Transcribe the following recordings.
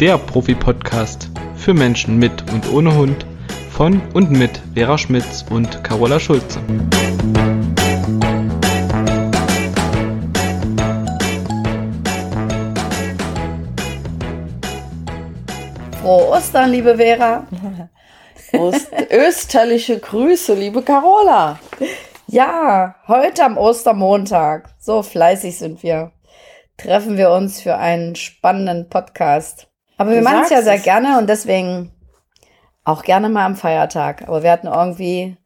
der Profi-Podcast für Menschen mit und ohne Hund von und mit Vera Schmitz und Carola Schulze. Frohe Ostern, liebe Vera. Ost österliche Grüße, liebe Carola. Ja, heute am Ostermontag, so fleißig sind wir, treffen wir uns für einen spannenden Podcast. Aber wir machen es ja sehr gerne und deswegen auch gerne mal am Feiertag. Aber wir hatten irgendwie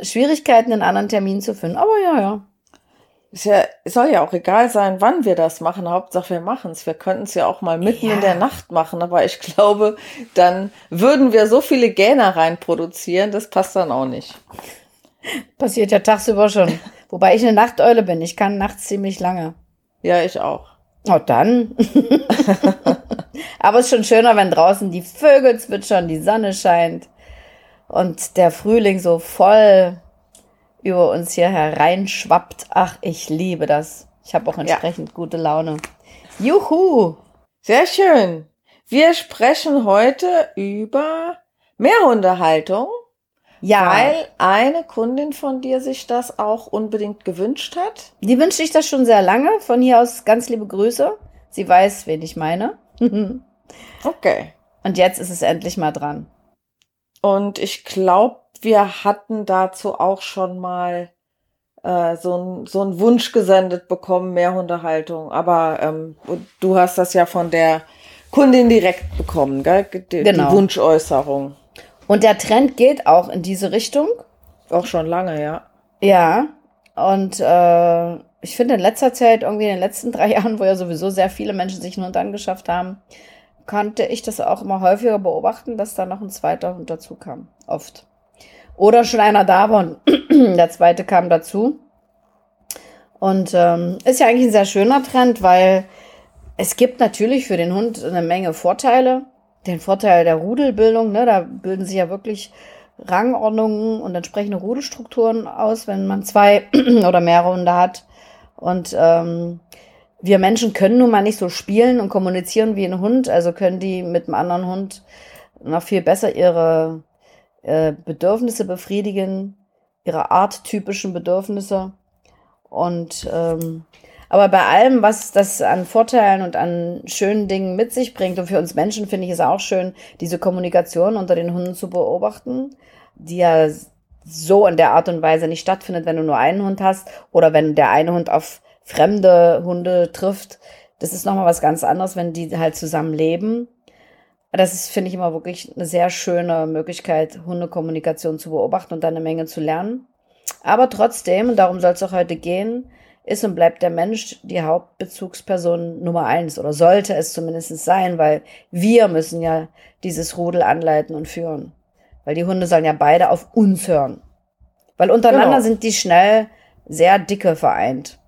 Schwierigkeiten, einen anderen Termin zu finden. Aber ja, ja. Ist ja, soll ja auch egal sein, wann wir das machen. Hauptsache wir machen es. Wir könnten es ja auch mal mitten ja. in der Nacht machen, aber ich glaube, dann würden wir so viele Gähner reinproduzieren, das passt dann auch nicht. Passiert ja tagsüber schon. Wobei ich eine Nachteule bin. Ich kann nachts ziemlich lange. Ja, ich auch. Oh, dann. aber es ist schon schöner, wenn draußen die Vögel zwitschern, die Sonne scheint und der Frühling so voll über uns hier hereinschwappt. Ach, ich liebe das. Ich habe auch entsprechend ja. gute Laune. Juhu! Sehr schön. Wir sprechen heute über Mehrhundehaltung. Ja. Weil eine Kundin von dir sich das auch unbedingt gewünscht hat. Die wünscht sich das schon sehr lange. Von hier aus ganz liebe Grüße. Sie weiß, wen ich meine. okay. Und jetzt ist es endlich mal dran. Und ich glaube, wir hatten dazu auch schon mal äh, so, ein, so einen Wunsch gesendet bekommen, mehr Hundehaltung. Aber ähm, du hast das ja von der Kundin direkt bekommen, gell? Die, genau. die Wunschäußerung. Und der Trend geht auch in diese Richtung. Auch schon lange, ja. Ja. Und äh, ich finde in letzter Zeit, irgendwie in den letzten drei Jahren, wo ja sowieso sehr viele Menschen sich einen Hund angeschafft haben, konnte ich das auch immer häufiger beobachten, dass da noch ein zweiter Hund dazu kam. Oft. Oder schon einer da war und der zweite kam dazu. Und ähm, ist ja eigentlich ein sehr schöner Trend, weil es gibt natürlich für den Hund eine Menge Vorteile. Den Vorteil der Rudelbildung, ne, da bilden sich ja wirklich Rangordnungen und entsprechende Rudelstrukturen aus, wenn man zwei oder mehrere Hunde hat. Und ähm, wir Menschen können nun mal nicht so spielen und kommunizieren wie ein Hund, also können die mit einem anderen Hund noch viel besser ihre äh, Bedürfnisse befriedigen, ihre arttypischen Bedürfnisse. Und ähm, aber bei allem, was das an Vorteilen und an schönen Dingen mit sich bringt, und für uns Menschen finde ich es auch schön, diese Kommunikation unter den Hunden zu beobachten, die ja so in der Art und Weise nicht stattfindet, wenn du nur einen Hund hast oder wenn der eine Hund auf fremde Hunde trifft. Das ist nochmal was ganz anderes, wenn die halt zusammen leben das ist, finde ich, immer wirklich eine sehr schöne Möglichkeit, Hundekommunikation zu beobachten und dann eine Menge zu lernen. Aber trotzdem, und darum soll es auch heute gehen, ist und bleibt der Mensch die Hauptbezugsperson Nummer eins oder sollte es zumindest sein, weil wir müssen ja dieses Rudel anleiten und führen. Weil die Hunde sollen ja beide auf uns hören. Weil untereinander genau. sind die schnell sehr dicke vereint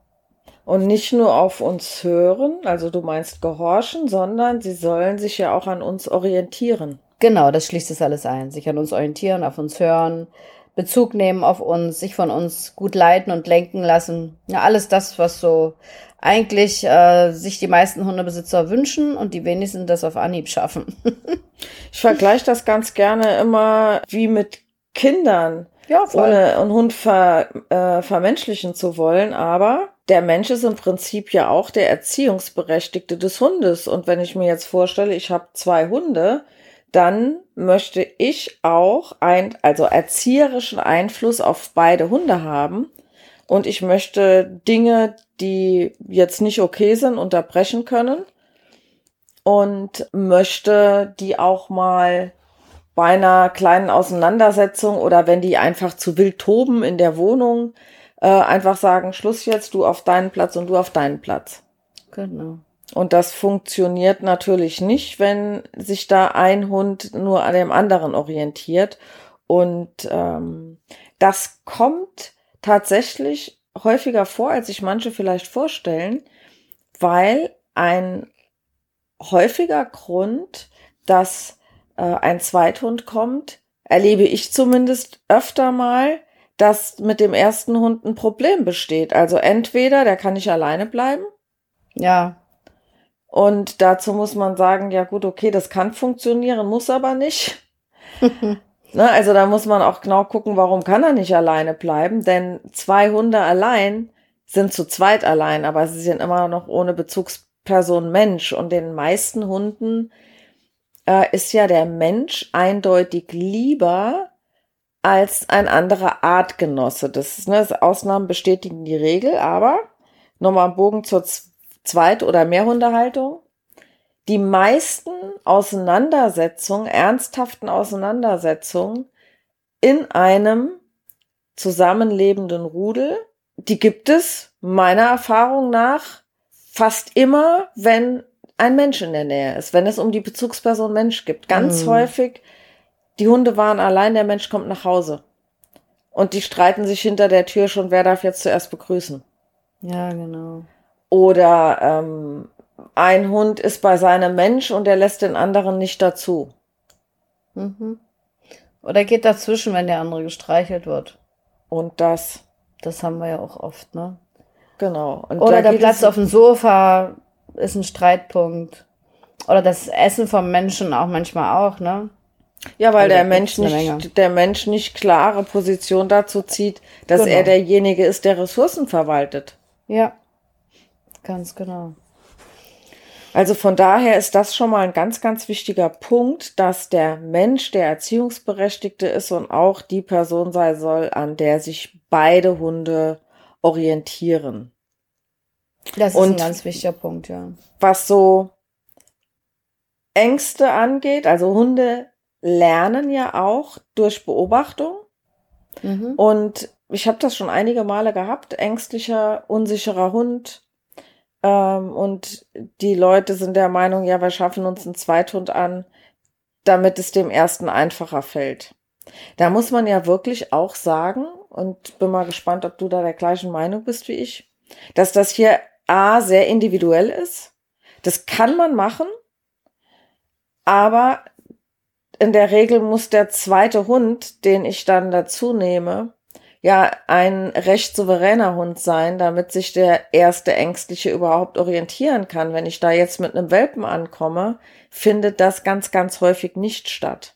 und nicht nur auf uns hören, also du meinst gehorchen, sondern sie sollen sich ja auch an uns orientieren. Genau, das schließt es alles ein. Sich an uns orientieren, auf uns hören, Bezug nehmen auf uns, sich von uns gut leiten und lenken lassen. Ja, alles das, was so eigentlich äh, sich die meisten Hundebesitzer wünschen und die wenigsten das auf Anhieb schaffen. ich vergleiche das ganz gerne immer wie mit Kindern. Ja, voll. ohne einen Hund ver, äh, vermenschlichen zu wollen, aber der Mensch ist im Prinzip ja auch der Erziehungsberechtigte des Hundes. Und wenn ich mir jetzt vorstelle, ich habe zwei Hunde, dann möchte ich auch ein, also erzieherischen Einfluss auf beide Hunde haben. Und ich möchte Dinge, die jetzt nicht okay sind, unterbrechen können. Und möchte die auch mal bei einer kleinen Auseinandersetzung oder wenn die einfach zu wild toben in der Wohnung, äh, einfach sagen, Schluss jetzt, du auf deinen Platz und du auf deinen Platz. Genau. Und das funktioniert natürlich nicht, wenn sich da ein Hund nur an dem anderen orientiert. Und ähm, das kommt tatsächlich häufiger vor, als sich manche vielleicht vorstellen, weil ein häufiger Grund, dass äh, ein Zweithund kommt, erlebe ich zumindest öfter mal, dass mit dem ersten Hund ein Problem besteht. Also entweder der kann nicht alleine bleiben. Ja. Und dazu muss man sagen, ja gut, okay, das kann funktionieren, muss aber nicht. ne, also da muss man auch genau gucken, warum kann er nicht alleine bleiben, denn zwei Hunde allein sind zu zweit allein, aber sie sind immer noch ohne Bezugsperson Mensch und den meisten Hunden äh, ist ja der Mensch eindeutig lieber als ein anderer Artgenosse. Das ist, ne, Ausnahmen bestätigen die Regel, aber nochmal am Bogen zur Zweit- oder Mehrhundehaltung. Die meisten Auseinandersetzungen, ernsthaften Auseinandersetzungen in einem zusammenlebenden Rudel, die gibt es meiner Erfahrung nach fast immer, wenn ein Mensch in der Nähe ist, wenn es um die Bezugsperson Mensch gibt. Ganz mhm. häufig, die Hunde waren allein, der Mensch kommt nach Hause. Und die streiten sich hinter der Tür schon, wer darf jetzt zuerst begrüßen. Ja, genau. Oder ähm, ein Hund ist bei seinem Mensch und er lässt den anderen nicht dazu. Mhm. Oder geht dazwischen, wenn der andere gestreichelt wird. Und das. Das haben wir ja auch oft, ne? Genau. Und Oder der Platz auf dem Sofa ist ein Streitpunkt. Oder das Essen vom Menschen auch manchmal auch, ne? Ja, weil also der Mensch nicht, der Mensch nicht klare Position dazu zieht, dass genau. er derjenige ist, der Ressourcen verwaltet. Ja. Ganz genau. Also von daher ist das schon mal ein ganz, ganz wichtiger Punkt, dass der Mensch der Erziehungsberechtigte ist und auch die Person sein soll, an der sich beide Hunde orientieren. Das ist und ein ganz wichtiger Punkt, ja. Was so Ängste angeht, also Hunde lernen ja auch durch Beobachtung. Mhm. Und ich habe das schon einige Male gehabt, ängstlicher, unsicherer Hund, ähm, und die Leute sind der Meinung, ja, wir schaffen uns einen Zweithund an, damit es dem ersten einfacher fällt. Da muss man ja wirklich auch sagen, und bin mal gespannt, ob du da der gleichen Meinung bist wie ich, dass das hier A sehr individuell ist. Das kann man machen, aber in der Regel muss der zweite Hund, den ich dann dazu nehme, ja ein recht souveräner Hund sein, damit sich der erste Ängstliche überhaupt orientieren kann. Wenn ich da jetzt mit einem Welpen ankomme, findet das ganz, ganz häufig nicht statt.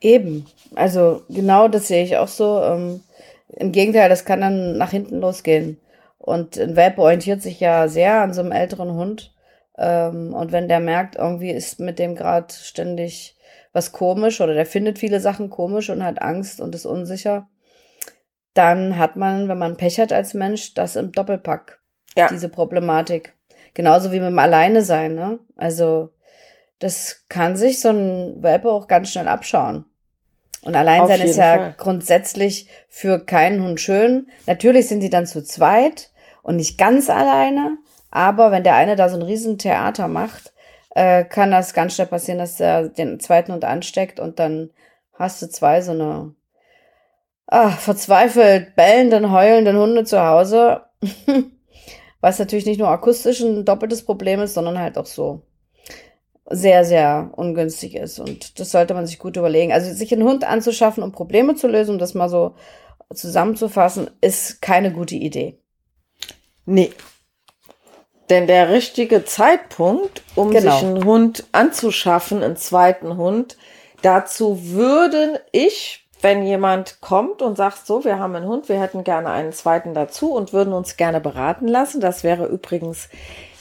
Eben. Also genau das sehe ich auch so. Ähm, Im Gegenteil, das kann dann nach hinten losgehen. Und ein Welpe orientiert sich ja sehr an so einem älteren Hund. Ähm, und wenn der merkt, irgendwie ist mit dem gerade ständig was komisch oder der findet viele Sachen komisch und hat Angst und ist unsicher, dann hat man, wenn man Pech hat als Mensch, das im Doppelpack. Ja. Diese Problematik. Genauso wie mit dem Alleine sein, ne? Also, das kann sich so ein Welpe auch ganz schnell abschauen. Und Alleinsein ist ja Fall. grundsätzlich für keinen Hund schön. Natürlich sind die dann zu zweit und nicht ganz alleine. Aber wenn der eine da so ein Riesentheater macht, äh, kann das ganz schnell passieren, dass er den zweiten Hund ansteckt und dann hast du zwei so eine ach, verzweifelt bellenden, heulenden Hunde zu Hause. Was natürlich nicht nur akustisch ein doppeltes Problem ist, sondern halt auch so sehr, sehr ungünstig ist. Und das sollte man sich gut überlegen. Also sich einen Hund anzuschaffen, um Probleme zu lösen, um das mal so zusammenzufassen, ist keine gute Idee. Nee. Denn der richtige Zeitpunkt, um genau. sich einen Hund anzuschaffen, einen zweiten Hund, dazu würden ich wenn jemand kommt und sagt, so, wir haben einen Hund, wir hätten gerne einen zweiten dazu und würden uns gerne beraten lassen. Das wäre übrigens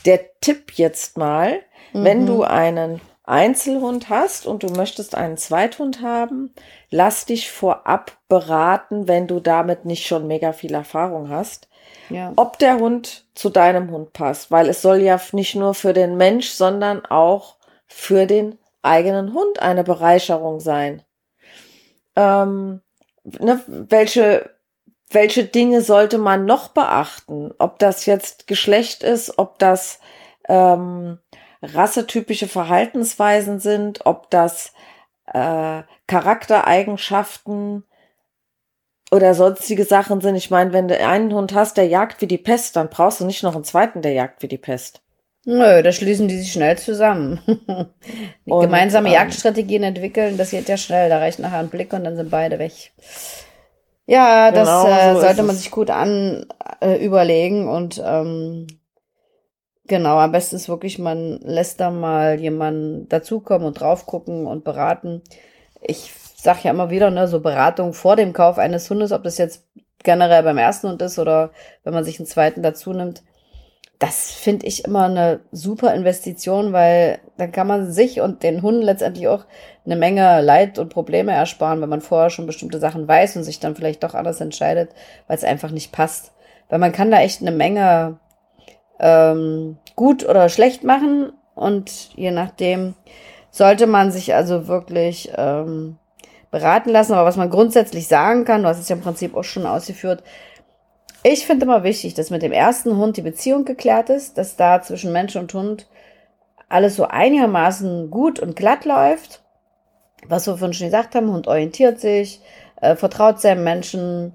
der Tipp jetzt mal, mhm. wenn du einen Einzelhund hast und du möchtest einen Zweithund haben, lass dich vorab beraten, wenn du damit nicht schon mega viel Erfahrung hast, ja. ob der Hund zu deinem Hund passt, weil es soll ja nicht nur für den Mensch, sondern auch für den eigenen Hund eine Bereicherung sein ähm, ne, welche, welche Dinge sollte man noch beachten? Ob das jetzt Geschlecht ist, ob das ähm, rassetypische Verhaltensweisen sind, ob das äh, Charaktereigenschaften oder sonstige Sachen sind. Ich meine, wenn du einen Hund hast, der jagt wie die Pest, dann brauchst du nicht noch einen zweiten, der jagt wie die Pest. Nö, da schließen die sich schnell zusammen. und, gemeinsame ähm, Jagdstrategien entwickeln, das geht ja schnell. Da reicht nachher ein Blick und dann sind beide weg. Ja, das genau, äh, so sollte man sich gut an äh, überlegen und ähm, Genau, am besten ist wirklich, man lässt da mal jemanden dazukommen und drauf gucken und beraten. Ich sag ja immer wieder, ne, so Beratung vor dem Kauf eines Hundes, ob das jetzt generell beim ersten Hund ist oder wenn man sich einen zweiten dazu nimmt, das finde ich immer eine super Investition, weil dann kann man sich und den Hunden letztendlich auch eine Menge Leid und Probleme ersparen, wenn man vorher schon bestimmte Sachen weiß und sich dann vielleicht doch anders entscheidet, weil es einfach nicht passt. Weil man kann da echt eine Menge ähm, gut oder schlecht machen und je nachdem sollte man sich also wirklich ähm, beraten lassen. Aber was man grundsätzlich sagen kann, du hast es ja im Prinzip auch schon ausgeführt, ich finde immer wichtig, dass mit dem ersten Hund die Beziehung geklärt ist, dass da zwischen Mensch und Hund alles so einigermaßen gut und glatt läuft. Was wir vorhin schon gesagt haben, Hund orientiert sich, äh, vertraut seinem Menschen,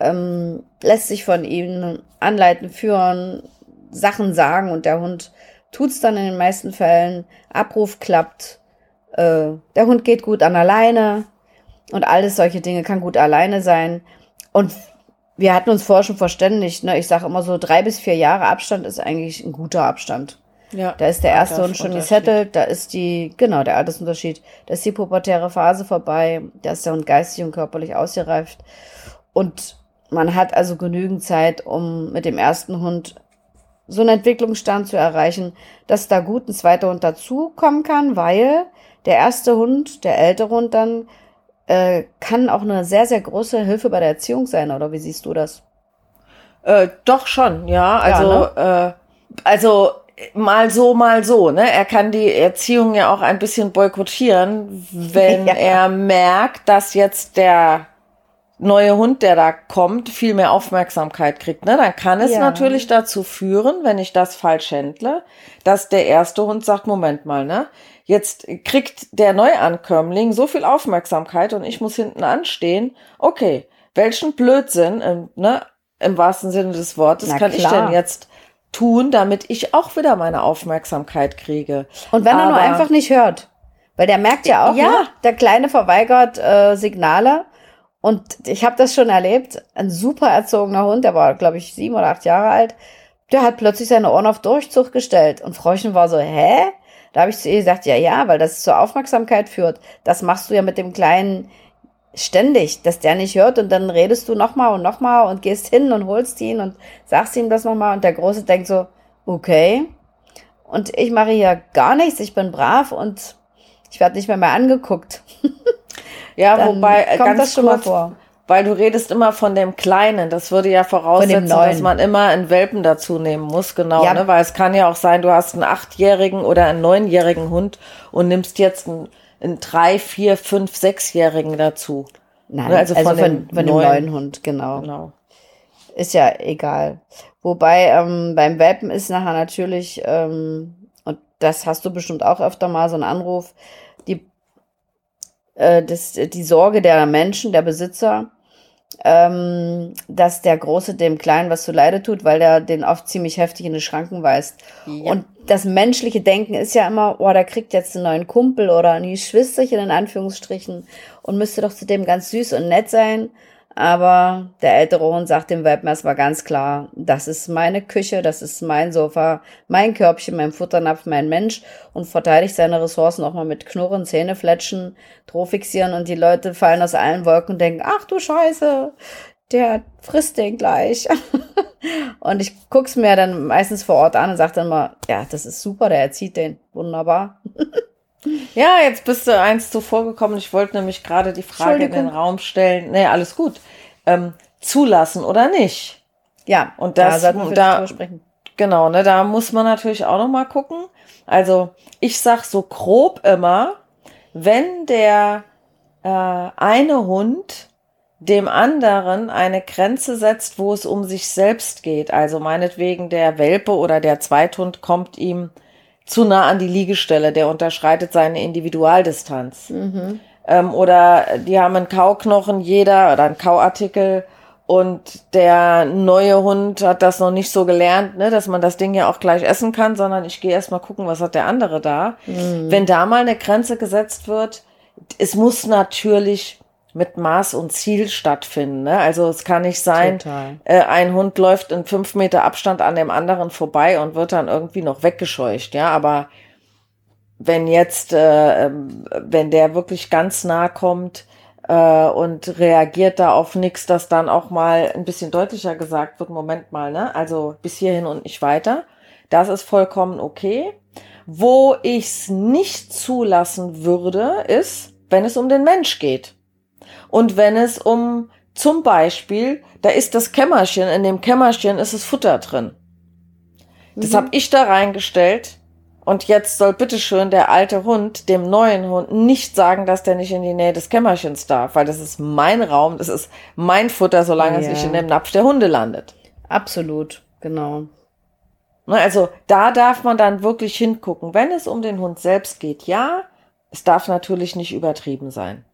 ähm, lässt sich von ihm anleiten, führen, Sachen sagen und der Hund tut's dann in den meisten Fällen. Abruf klappt, äh, der Hund geht gut an alleine und alles solche Dinge kann gut alleine sein. Und wir hatten uns vorher schon verständigt, ne? Ich sage immer so, drei bis vier Jahre Abstand ist eigentlich ein guter Abstand. Ja. Da ist der erste Hund schon gesettelt, da ist die, genau, der Altersunterschied, da ist die pubertäre Phase vorbei, da ist der Hund geistig und körperlich ausgereift. Und man hat also genügend Zeit, um mit dem ersten Hund so einen Entwicklungsstand zu erreichen, dass da gut ein zweiter Hund dazukommen kann, weil der erste Hund, der ältere Hund dann äh, kann auch eine sehr, sehr große Hilfe bei der Erziehung sein, oder wie siehst du das? Äh, doch schon, ja. Also, ja, ne? äh, also mal so, mal so. Ne? Er kann die Erziehung ja auch ein bisschen boykottieren, wenn ja. er merkt, dass jetzt der neue Hund, der da kommt, viel mehr Aufmerksamkeit kriegt. Ne? Dann kann es ja. natürlich dazu führen, wenn ich das falsch händle, dass der erste Hund sagt, Moment mal, ne? Jetzt kriegt der Neuankömmling so viel Aufmerksamkeit und ich muss hinten anstehen. Okay, welchen Blödsinn, ähm, ne, im wahrsten Sinne des Wortes, Na kann klar. ich denn jetzt tun, damit ich auch wieder meine Aufmerksamkeit kriege? Und wenn Aber, er nur einfach nicht hört. Weil der merkt ja auch, ja. Ne, der Kleine verweigert äh, Signale. Und ich habe das schon erlebt. Ein super erzogener Hund, der war, glaube ich, sieben oder acht Jahre alt. Der hat plötzlich seine Ohren auf Durchzug gestellt. Und Frauchen war so, hä? Da habe ich zu ihr gesagt, ja, ja, weil das zur Aufmerksamkeit führt. Das machst du ja mit dem Kleinen ständig, dass der nicht hört und dann redest du nochmal und nochmal und gehst hin und holst ihn und sagst ihm das nochmal und der Große denkt so, okay. Und ich mache hier gar nichts, ich bin brav und ich werde nicht mehr mehr angeguckt. ja, wobei, kommt ganz das schon kurz, mal vor weil du redest immer von dem Kleinen. Das würde ja voraussetzen, dass man immer einen Welpen dazu nehmen muss, genau. Ja. Ne? Weil es kann ja auch sein, du hast einen achtjährigen oder einen neunjährigen Hund und nimmst jetzt einen, einen drei, vier, fünf, sechsjährigen dazu. Nein, ne? also, also, von, von, von dem neuen Hund, genau. genau. Ist ja egal. Wobei ähm, beim Welpen ist nachher natürlich, ähm, und das hast du bestimmt auch öfter mal, so ein Anruf, die, äh, das, die Sorge der Menschen, der Besitzer, ähm, dass der Große dem Kleinen was zu Leide tut, weil der den oft ziemlich heftig in die Schranken weist. Ja. Und das menschliche Denken ist ja immer, oh, der kriegt jetzt einen neuen Kumpel oder ein Geschwisterchen in Anführungsstrichen und müsste doch zu dem ganz süß und nett sein. Aber der ältere Hund sagt dem Welpen erstmal ganz klar, das ist meine Küche, das ist mein Sofa, mein Körbchen, mein Futternapf, mein Mensch und verteidigt seine Ressourcen auch mal mit Knurren, Zähnefletschen, fixieren und die Leute fallen aus allen Wolken und denken, ach du Scheiße, der frisst den gleich. und ich guck's mir dann meistens vor Ort an und sag dann mal, ja, das ist super, der erzieht den. Wunderbar. Ja, jetzt bist du eins zuvor gekommen. Ich wollte nämlich gerade die Frage in den Raum stellen. Nee, alles gut. Ähm, zulassen oder nicht? Ja, und das, da, da sprechen. Genau, ne, da muss man natürlich auch noch mal gucken. Also, ich sag so grob immer, wenn der äh, eine Hund dem anderen eine Grenze setzt, wo es um sich selbst geht, also meinetwegen der Welpe oder der Zweithund kommt ihm zu nah an die Liegestelle, der unterschreitet seine Individualdistanz. Mhm. Ähm, oder die haben einen Kauknochen, jeder, oder einen Kauartikel, und der neue Hund hat das noch nicht so gelernt, ne, dass man das Ding ja auch gleich essen kann, sondern ich gehe erstmal gucken, was hat der andere da. Mhm. Wenn da mal eine Grenze gesetzt wird, es muss natürlich mit Maß und Ziel stattfinden. Ne? Also es kann nicht sein, äh, ein Hund läuft in fünf Meter Abstand an dem anderen vorbei und wird dann irgendwie noch weggescheucht. Ja, aber wenn jetzt, äh, ähm, wenn der wirklich ganz nah kommt äh, und reagiert da auf nichts, dass dann auch mal ein bisschen deutlicher gesagt wird, Moment mal, ne? Also bis hierhin und nicht weiter. Das ist vollkommen okay. Wo ich's nicht zulassen würde, ist, wenn es um den Mensch geht. Und wenn es um zum Beispiel, da ist das Kämmerchen, in dem Kämmerchen ist das Futter drin. Das mhm. habe ich da reingestellt. Und jetzt soll bitteschön der alte Hund dem neuen Hund nicht sagen, dass der nicht in die Nähe des Kämmerchens darf, weil das ist mein Raum, das ist mein Futter, solange ja. es nicht in dem Napf der Hunde landet. Absolut, genau. Ne, also da darf man dann wirklich hingucken. Wenn es um den Hund selbst geht, ja, es darf natürlich nicht übertrieben sein.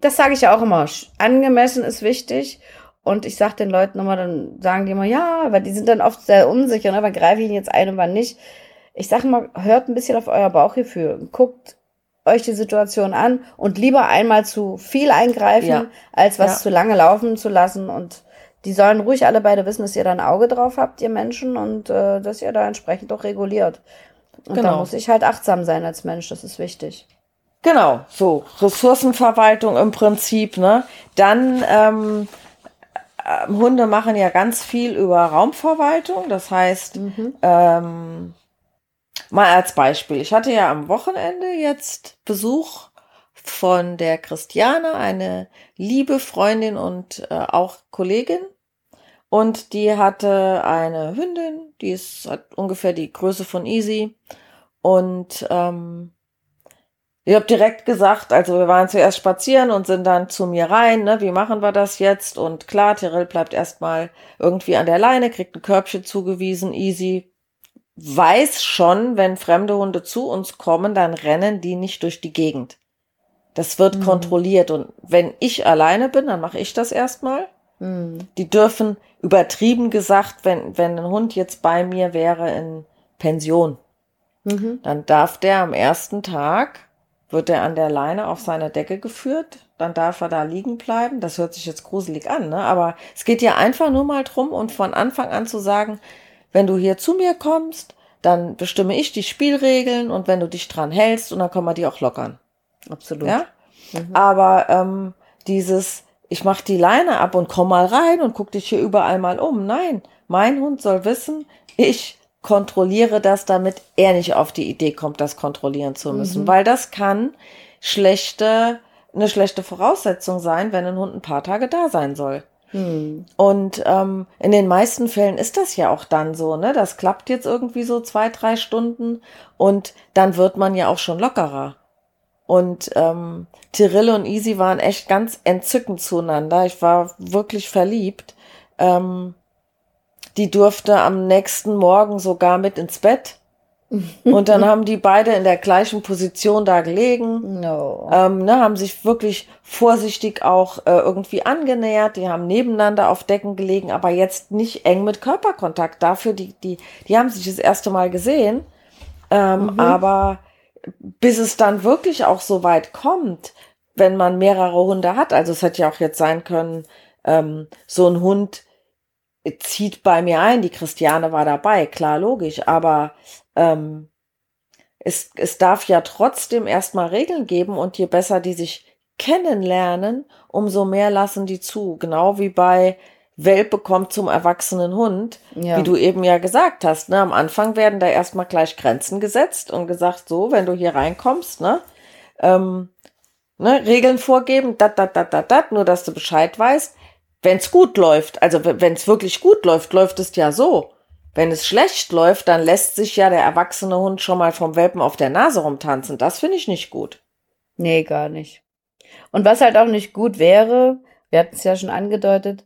Das sage ich ja auch immer. Angemessen ist wichtig. Und ich sage den Leuten immer, dann sagen die immer, ja, weil die sind dann oft sehr unsicher, ne? wann greife ich ihn jetzt ein und wann nicht. Ich sage mal, hört ein bisschen auf euer Bauchgefühl. Guckt euch die Situation an und lieber einmal zu viel eingreifen, ja. als was ja. zu lange laufen zu lassen. Und die sollen ruhig alle beide wissen, dass ihr da ein Auge drauf habt, ihr Menschen, und äh, dass ihr da entsprechend auch reguliert. Und genau. da muss ich halt achtsam sein als Mensch, das ist wichtig. Genau, so Ressourcenverwaltung im Prinzip, ne? Dann ähm, äh, Hunde machen ja ganz viel über Raumverwaltung, das heißt, mhm. ähm, mal als Beispiel, ich hatte ja am Wochenende jetzt Besuch von der Christiane, eine liebe Freundin und äh, auch Kollegin. Und die hatte eine Hündin, die ist hat ungefähr die Größe von Easy. Und ähm, ich habe direkt gesagt, also wir waren zuerst spazieren und sind dann zu mir rein, ne, wie machen wir das jetzt? Und klar, Tyrell bleibt erstmal irgendwie an der Leine, kriegt ein Körbchen zugewiesen, easy. Weiß schon, wenn fremde Hunde zu uns kommen, dann rennen die nicht durch die Gegend. Das wird mhm. kontrolliert. Und wenn ich alleine bin, dann mache ich das erstmal. Mhm. Die dürfen übertrieben gesagt, wenn, wenn ein Hund jetzt bei mir wäre in Pension, mhm. dann darf der am ersten Tag, wird er an der Leine auf seine Decke geführt, dann darf er da liegen bleiben. Das hört sich jetzt gruselig an, ne? aber es geht ja einfach nur mal drum und von Anfang an zu sagen, wenn du hier zu mir kommst, dann bestimme ich die Spielregeln und wenn du dich dran hältst und dann können wir die auch lockern. Absolut. Ja? Mhm. Aber ähm, dieses, ich mach die Leine ab und komm mal rein und guck dich hier überall mal um. Nein, mein Hund soll wissen, ich kontrolliere das, damit er nicht auf die Idee kommt, das kontrollieren zu müssen. Mhm. Weil das kann schlechte, eine schlechte Voraussetzung sein, wenn ein Hund ein paar Tage da sein soll. Mhm. Und ähm, in den meisten Fällen ist das ja auch dann so, ne? Das klappt jetzt irgendwie so zwei, drei Stunden und dann wird man ja auch schon lockerer. Und ähm, Tyrille und Easy waren echt ganz entzückend zueinander. Ich war wirklich verliebt. Ähm, die durfte am nächsten Morgen sogar mit ins Bett. Und dann haben die beide in der gleichen Position da gelegen, no. ähm, ne, haben sich wirklich vorsichtig auch äh, irgendwie angenähert. Die haben nebeneinander auf Decken gelegen, aber jetzt nicht eng mit Körperkontakt. Dafür, die, die, die haben sich das erste Mal gesehen. Ähm, mhm. Aber bis es dann wirklich auch so weit kommt, wenn man mehrere Hunde hat. Also es hätte ja auch jetzt sein können, ähm, so ein Hund zieht bei mir ein, die Christiane war dabei, klar, logisch, aber ähm, es, es darf ja trotzdem erstmal Regeln geben und je besser die sich kennenlernen, umso mehr lassen die zu. Genau wie bei Welpe kommt zum erwachsenen Hund, ja. wie du eben ja gesagt hast. Ne? Am Anfang werden da erstmal gleich Grenzen gesetzt und gesagt, so, wenn du hier reinkommst, ne, ähm, ne Regeln vorgeben, dat, dat, dat, dat, dat, nur dass du Bescheid weißt. Wenn es gut läuft, also wenn es wirklich gut läuft, läuft es ja so. Wenn es schlecht läuft, dann lässt sich ja der erwachsene Hund schon mal vom Welpen auf der Nase rumtanzen. Das finde ich nicht gut. Nee, gar nicht. Und was halt auch nicht gut wäre, wir hatten es ja schon angedeutet,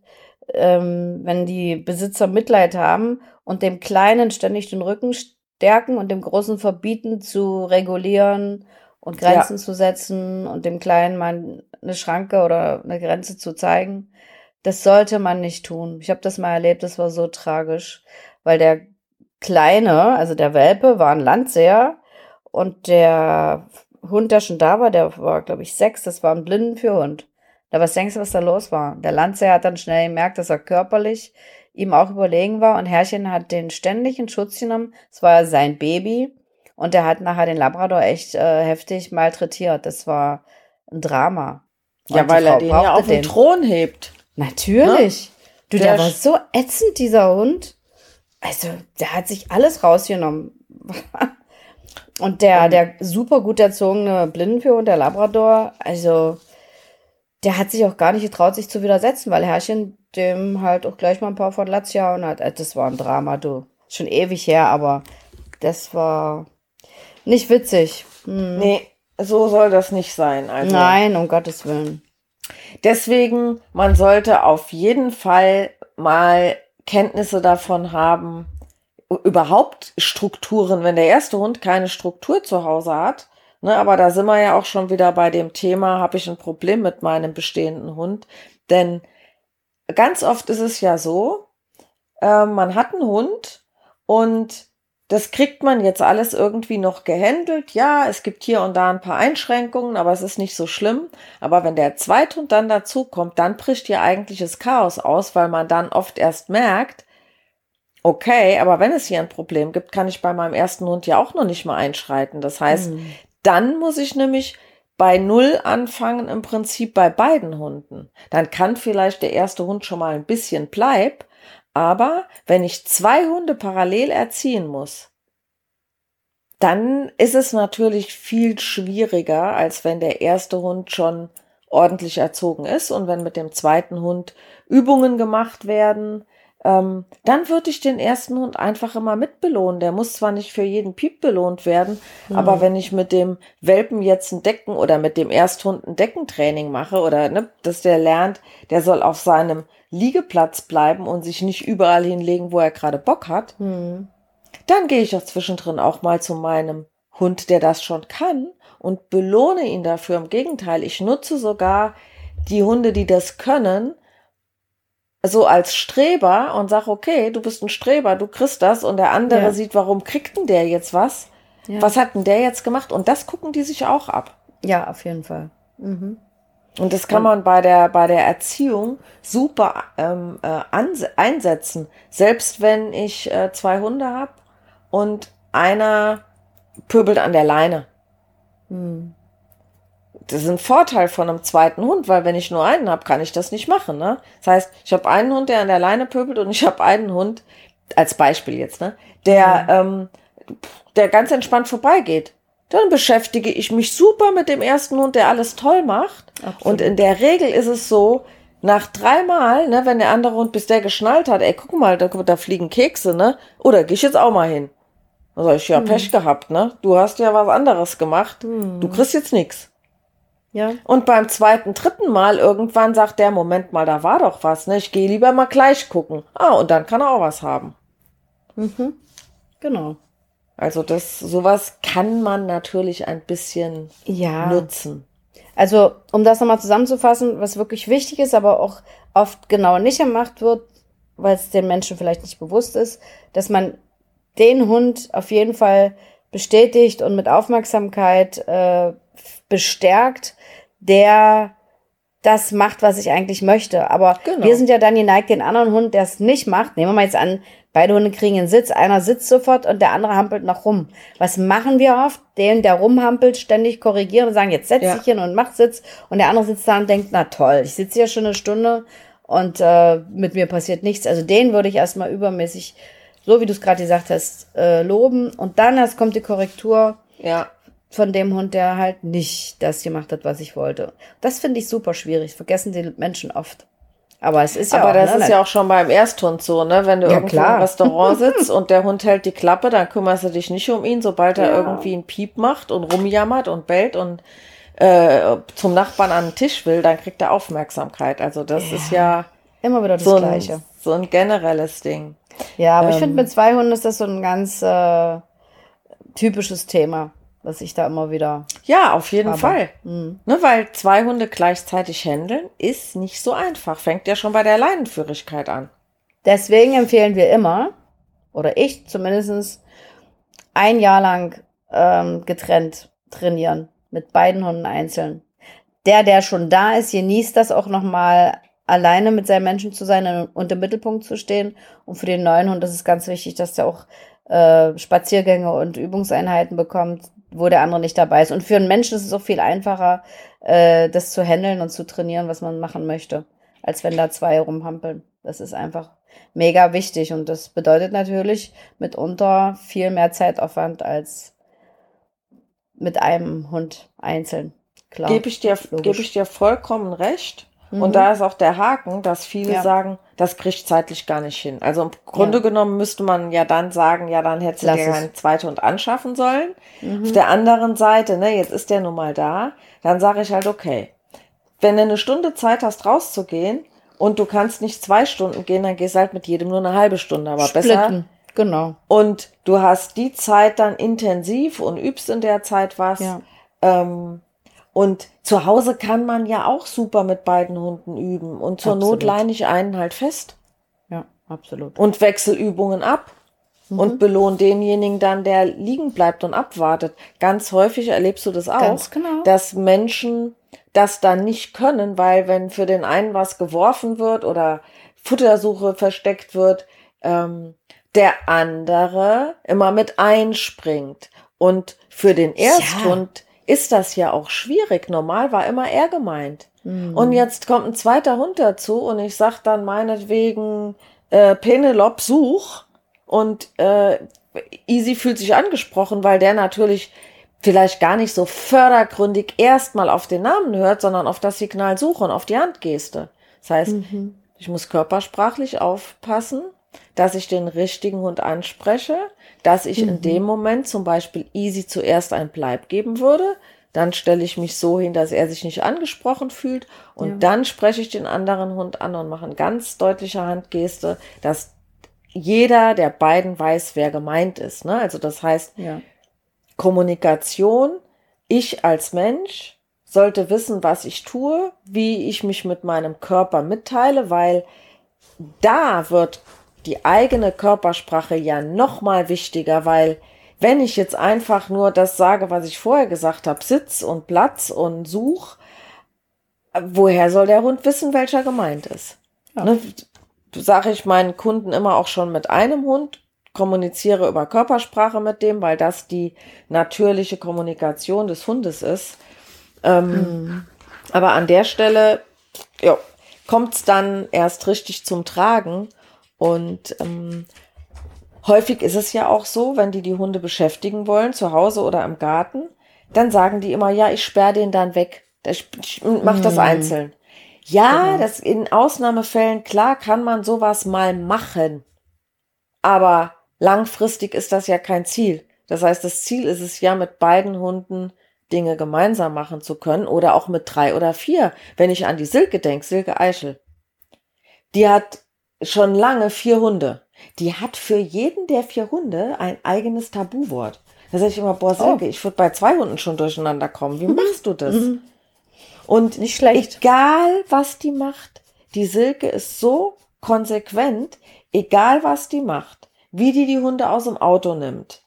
ähm, wenn die Besitzer Mitleid haben und dem Kleinen ständig den Rücken stärken und dem Großen verbieten zu regulieren und Grenzen ja. zu setzen und dem Kleinen mal eine Schranke oder eine Grenze zu zeigen. Das sollte man nicht tun. Ich habe das mal erlebt, das war so tragisch, weil der Kleine, also der Welpe, war ein Landseher und der Hund, der schon da war, der war, glaube ich, sechs, das war ein Blinden für Hund. Da was denkst du, was da los war? Der Landseher hat dann schnell gemerkt, dass er körperlich ihm auch überlegen war und Herrchen hat den ständig in Schutz genommen. Es war sein Baby und er hat nachher den Labrador echt äh, heftig malträtiert. Das war ein Drama. Und ja, weil er den ja auf den Thron hebt. Natürlich. Ne? Du, der, der war so ätzend, dieser Hund. Also, der hat sich alles rausgenommen. Und der, der super gut erzogene Blindenführer und der Labrador, also der hat sich auch gar nicht getraut, sich zu widersetzen, weil Herrchen dem halt auch gleich mal ein paar von Latz und hat. Äh, das war ein Drama, du. Schon ewig her, aber das war nicht witzig. Hm. Nee, so soll das nicht sein. Also. Nein, um Gottes Willen. Deswegen, man sollte auf jeden Fall mal Kenntnisse davon haben, überhaupt Strukturen, wenn der erste Hund keine Struktur zu Hause hat. Ne, aber da sind wir ja auch schon wieder bei dem Thema, habe ich ein Problem mit meinem bestehenden Hund. Denn ganz oft ist es ja so, äh, man hat einen Hund und das kriegt man jetzt alles irgendwie noch gehandelt. Ja, es gibt hier und da ein paar Einschränkungen, aber es ist nicht so schlimm. Aber wenn der Zweithund dann dazukommt, dann bricht hier eigentlich das Chaos aus, weil man dann oft erst merkt, okay, aber wenn es hier ein Problem gibt, kann ich bei meinem ersten Hund ja auch noch nicht mal einschreiten. Das heißt, mhm. dann muss ich nämlich bei Null anfangen, im Prinzip bei beiden Hunden. Dann kann vielleicht der erste Hund schon mal ein bisschen bleiben, aber wenn ich zwei Hunde parallel erziehen muss, dann ist es natürlich viel schwieriger, als wenn der erste Hund schon ordentlich erzogen ist und wenn mit dem zweiten Hund Übungen gemacht werden, ähm, dann würde ich den ersten Hund einfach immer mitbelohnen. Der muss zwar nicht für jeden Piep belohnt werden, mhm. aber wenn ich mit dem Welpen jetzt ein Decken oder mit dem Ersthund ein Deckentraining mache oder ne, dass der lernt, der soll auf seinem Liegeplatz bleiben und sich nicht überall hinlegen, wo er gerade Bock hat, mhm. dann gehe ich auch zwischendrin auch mal zu meinem Hund, der das schon kann und belohne ihn dafür. Im Gegenteil, ich nutze sogar die Hunde, die das können, so als Streber und sag, okay, du bist ein Streber, du kriegst das und der andere ja. sieht, warum kriegt denn der jetzt was? Ja. Was hat denn der jetzt gemacht? Und das gucken die sich auch ab. Ja, auf jeden Fall. Mhm. Und das kann man bei der, bei der Erziehung super ähm, äh, einsetzen. Selbst wenn ich äh, zwei Hunde habe und einer pöbelt an der Leine. Hm das ist ein Vorteil von einem zweiten Hund, weil wenn ich nur einen habe, kann ich das nicht machen. Ne? Das heißt, ich habe einen Hund, der an der Leine pöbelt und ich habe einen Hund, als Beispiel jetzt, ne, der, mhm. ähm, der ganz entspannt vorbeigeht. Dann beschäftige ich mich super mit dem ersten Hund, der alles toll macht. Absolut. Und in der Regel ist es so, nach dreimal, ne, wenn der andere Hund bis der geschnallt hat, ey, guck mal, da, da fliegen Kekse, ne? Oder geh ich jetzt auch mal hin. Sag ich, ja, mhm. Pech gehabt, ne? Du hast ja was anderes gemacht. Mhm. Du kriegst jetzt nix. Ja. Und beim zweiten, dritten Mal irgendwann sagt der, Moment mal, da war doch was, ne? Ich gehe lieber mal gleich gucken. Ah, und dann kann er auch was haben. Mhm. Genau. Also das, sowas kann man natürlich ein bisschen ja. nutzen. Also, um das nochmal zusammenzufassen, was wirklich wichtig ist, aber auch oft genau nicht gemacht wird, weil es den Menschen vielleicht nicht bewusst ist, dass man den Hund auf jeden Fall bestätigt und mit Aufmerksamkeit äh, bestärkt, der das macht, was ich eigentlich möchte. Aber genau. wir sind ja dann geneigt, den anderen Hund, der es nicht macht, nehmen wir mal jetzt an, beide Hunde kriegen einen Sitz, einer sitzt sofort und der andere hampelt noch rum. Was machen wir oft? Den, der rumhampelt, ständig korrigieren und sagen, jetzt setz ja. dich hin und mach Sitz. Und der andere sitzt da und denkt, na toll, ich sitze hier schon eine Stunde und äh, mit mir passiert nichts. Also den würde ich erstmal übermäßig, so wie du es gerade gesagt hast, äh, loben. Und dann erst kommt die Korrektur. Ja von dem Hund, der halt nicht das gemacht hat, was ich wollte. Das finde ich super schwierig. Vergessen die Menschen oft. Aber es ist ja Aber auch, das ne, ist ja auch schon beim Ersthund so, ne? Wenn du ja, irgendwo klar. im Restaurant sitzt und der Hund hält die Klappe, dann kümmerst du dich nicht um ihn. Sobald er irgendwie einen Piep macht und rumjammert und bellt und äh, zum Nachbarn an den Tisch will, dann kriegt er Aufmerksamkeit. Also das ja. ist ja immer wieder das so Gleiche. Ein, so ein generelles Ding. Ja, aber ähm, ich finde mit zwei Hunden ist das so ein ganz äh, typisches Thema was ich da immer wieder. Ja, auf jeden habe. Fall. Mhm. Ne, weil zwei Hunde gleichzeitig handeln ist nicht so einfach. Fängt ja schon bei der Leinenführigkeit an. Deswegen empfehlen wir immer, oder ich zumindest, ein Jahr lang ähm, getrennt trainieren. Mit beiden Hunden einzeln. der, der schon da ist, genießt das auch nochmal alleine mit seinen Menschen zu sein und im Mittelpunkt zu stehen. Und für den neuen Hund ist es ganz wichtig, dass der auch äh, Spaziergänge und Übungseinheiten bekommt, wo der andere nicht dabei ist. Und für einen Menschen ist es auch viel einfacher, äh, das zu handeln und zu trainieren, was man machen möchte, als wenn da zwei rumhampeln. Das ist einfach mega wichtig und das bedeutet natürlich mitunter viel mehr Zeitaufwand als mit einem Hund einzeln. Klar. Gebe ich dir, gebe ich dir vollkommen recht. Mhm. Und da ist auch der Haken, dass viele ja. sagen, das kriegt zeitlich gar nicht hin. Also im Grunde ja. genommen müsste man ja dann sagen, ja, dann hättest du dir einen zweiten Hund anschaffen sollen. Mhm. Auf der anderen Seite, ne, jetzt ist der nun mal da, dann sage ich halt, okay, wenn du eine Stunde Zeit hast, rauszugehen und du kannst nicht zwei Stunden gehen, dann gehst halt mit jedem nur eine halbe Stunde, aber Splitten. besser. Genau. Und du hast die Zeit dann intensiv und übst in der Zeit was. Ja. Ähm, und zu Hause kann man ja auch super mit beiden Hunden üben. Und zur absolut. Not leine ich einen halt fest. Ja, absolut. Und Wechselübungen ab. Mhm. Und belohn denjenigen dann, der liegen bleibt und abwartet. Ganz häufig erlebst du das auch, Ganz genau. dass Menschen das dann nicht können, weil wenn für den einen was geworfen wird oder Futtersuche versteckt wird, ähm, der andere immer mit einspringt. Und für den Ersthund ist das ja auch schwierig. Normal war immer er gemeint. Mhm. Und jetzt kommt ein zweiter Hund dazu und ich sag dann meinetwegen äh, Penelope such und äh, Easy fühlt sich angesprochen, weil der natürlich vielleicht gar nicht so fördergründig erstmal auf den Namen hört, sondern auf das Signal suchen, auf die Handgeste. Das heißt, mhm. ich muss körpersprachlich aufpassen, dass ich den richtigen Hund anspreche, dass ich mhm. in dem Moment zum Beispiel Easy zuerst ein Bleib geben würde. Dann stelle ich mich so hin, dass er sich nicht angesprochen fühlt. Und ja. dann spreche ich den anderen Hund an und mache eine ganz deutliche Handgeste, dass jeder der beiden weiß, wer gemeint ist. Ne? Also das heißt, ja. Kommunikation, ich als Mensch sollte wissen, was ich tue, wie ich mich mit meinem Körper mitteile, weil da wird die eigene Körpersprache ja noch mal wichtiger, weil wenn ich jetzt einfach nur das sage, was ich vorher gesagt habe, Sitz und Platz und Such, woher soll der Hund wissen, welcher gemeint ist? Ja. Ne, sage ich meinen Kunden immer auch schon mit einem Hund, kommuniziere über Körpersprache mit dem, weil das die natürliche Kommunikation des Hundes ist. Ähm, mhm. Aber an der Stelle ja, kommt es dann erst richtig zum Tragen. Und ähm, häufig ist es ja auch so, wenn die die Hunde beschäftigen wollen, zu Hause oder im Garten, dann sagen die immer, ja, ich sperre den dann weg. Ich, mach das mm. einzeln. Ja, genau. das in Ausnahmefällen, klar kann man sowas mal machen. Aber langfristig ist das ja kein Ziel. Das heißt, das Ziel ist es ja, mit beiden Hunden Dinge gemeinsam machen zu können oder auch mit drei oder vier. Wenn ich an die Silke denke, Silke Eichel, die hat schon lange vier Hunde. Die hat für jeden der vier Hunde ein eigenes Tabuwort. Da sage ich immer, boah, Silke, oh. ich würde bei zwei Hunden schon durcheinander kommen. Wie mhm. machst du das? Mhm. Und nicht schlecht. Egal, was die macht, die Silke ist so konsequent, egal was die macht, wie die die Hunde aus dem Auto nimmt,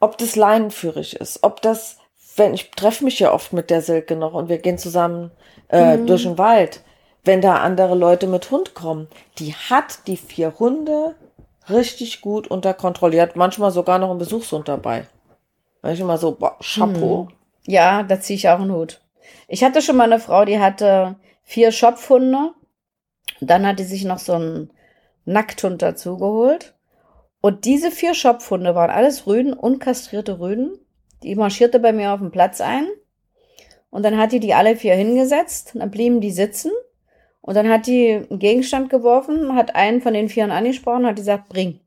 ob das leinenführig ist, ob das, wenn ich treffe mich ja oft mit der Silke noch und wir gehen zusammen äh, mhm. durch den Wald wenn da andere Leute mit Hund kommen. Die hat die vier Hunde richtig gut unter Kontrolle. Die hat manchmal sogar noch einen Besuchshund dabei. Da ich immer so, boah, Chapeau. Hm. Ja, da ziehe ich auch einen Hut. Ich hatte schon mal eine Frau, die hatte vier Schopfhunde. Dann hat die sich noch so einen Nackthund dazu geholt. Und diese vier Schopfhunde waren alles Rüden, unkastrierte Rüden. Die marschierte bei mir auf dem Platz ein. Und dann hat die die alle vier hingesetzt. Dann blieben die sitzen. Und dann hat die einen Gegenstand geworfen, hat einen von den Vieren angesprochen, hat gesagt, bring.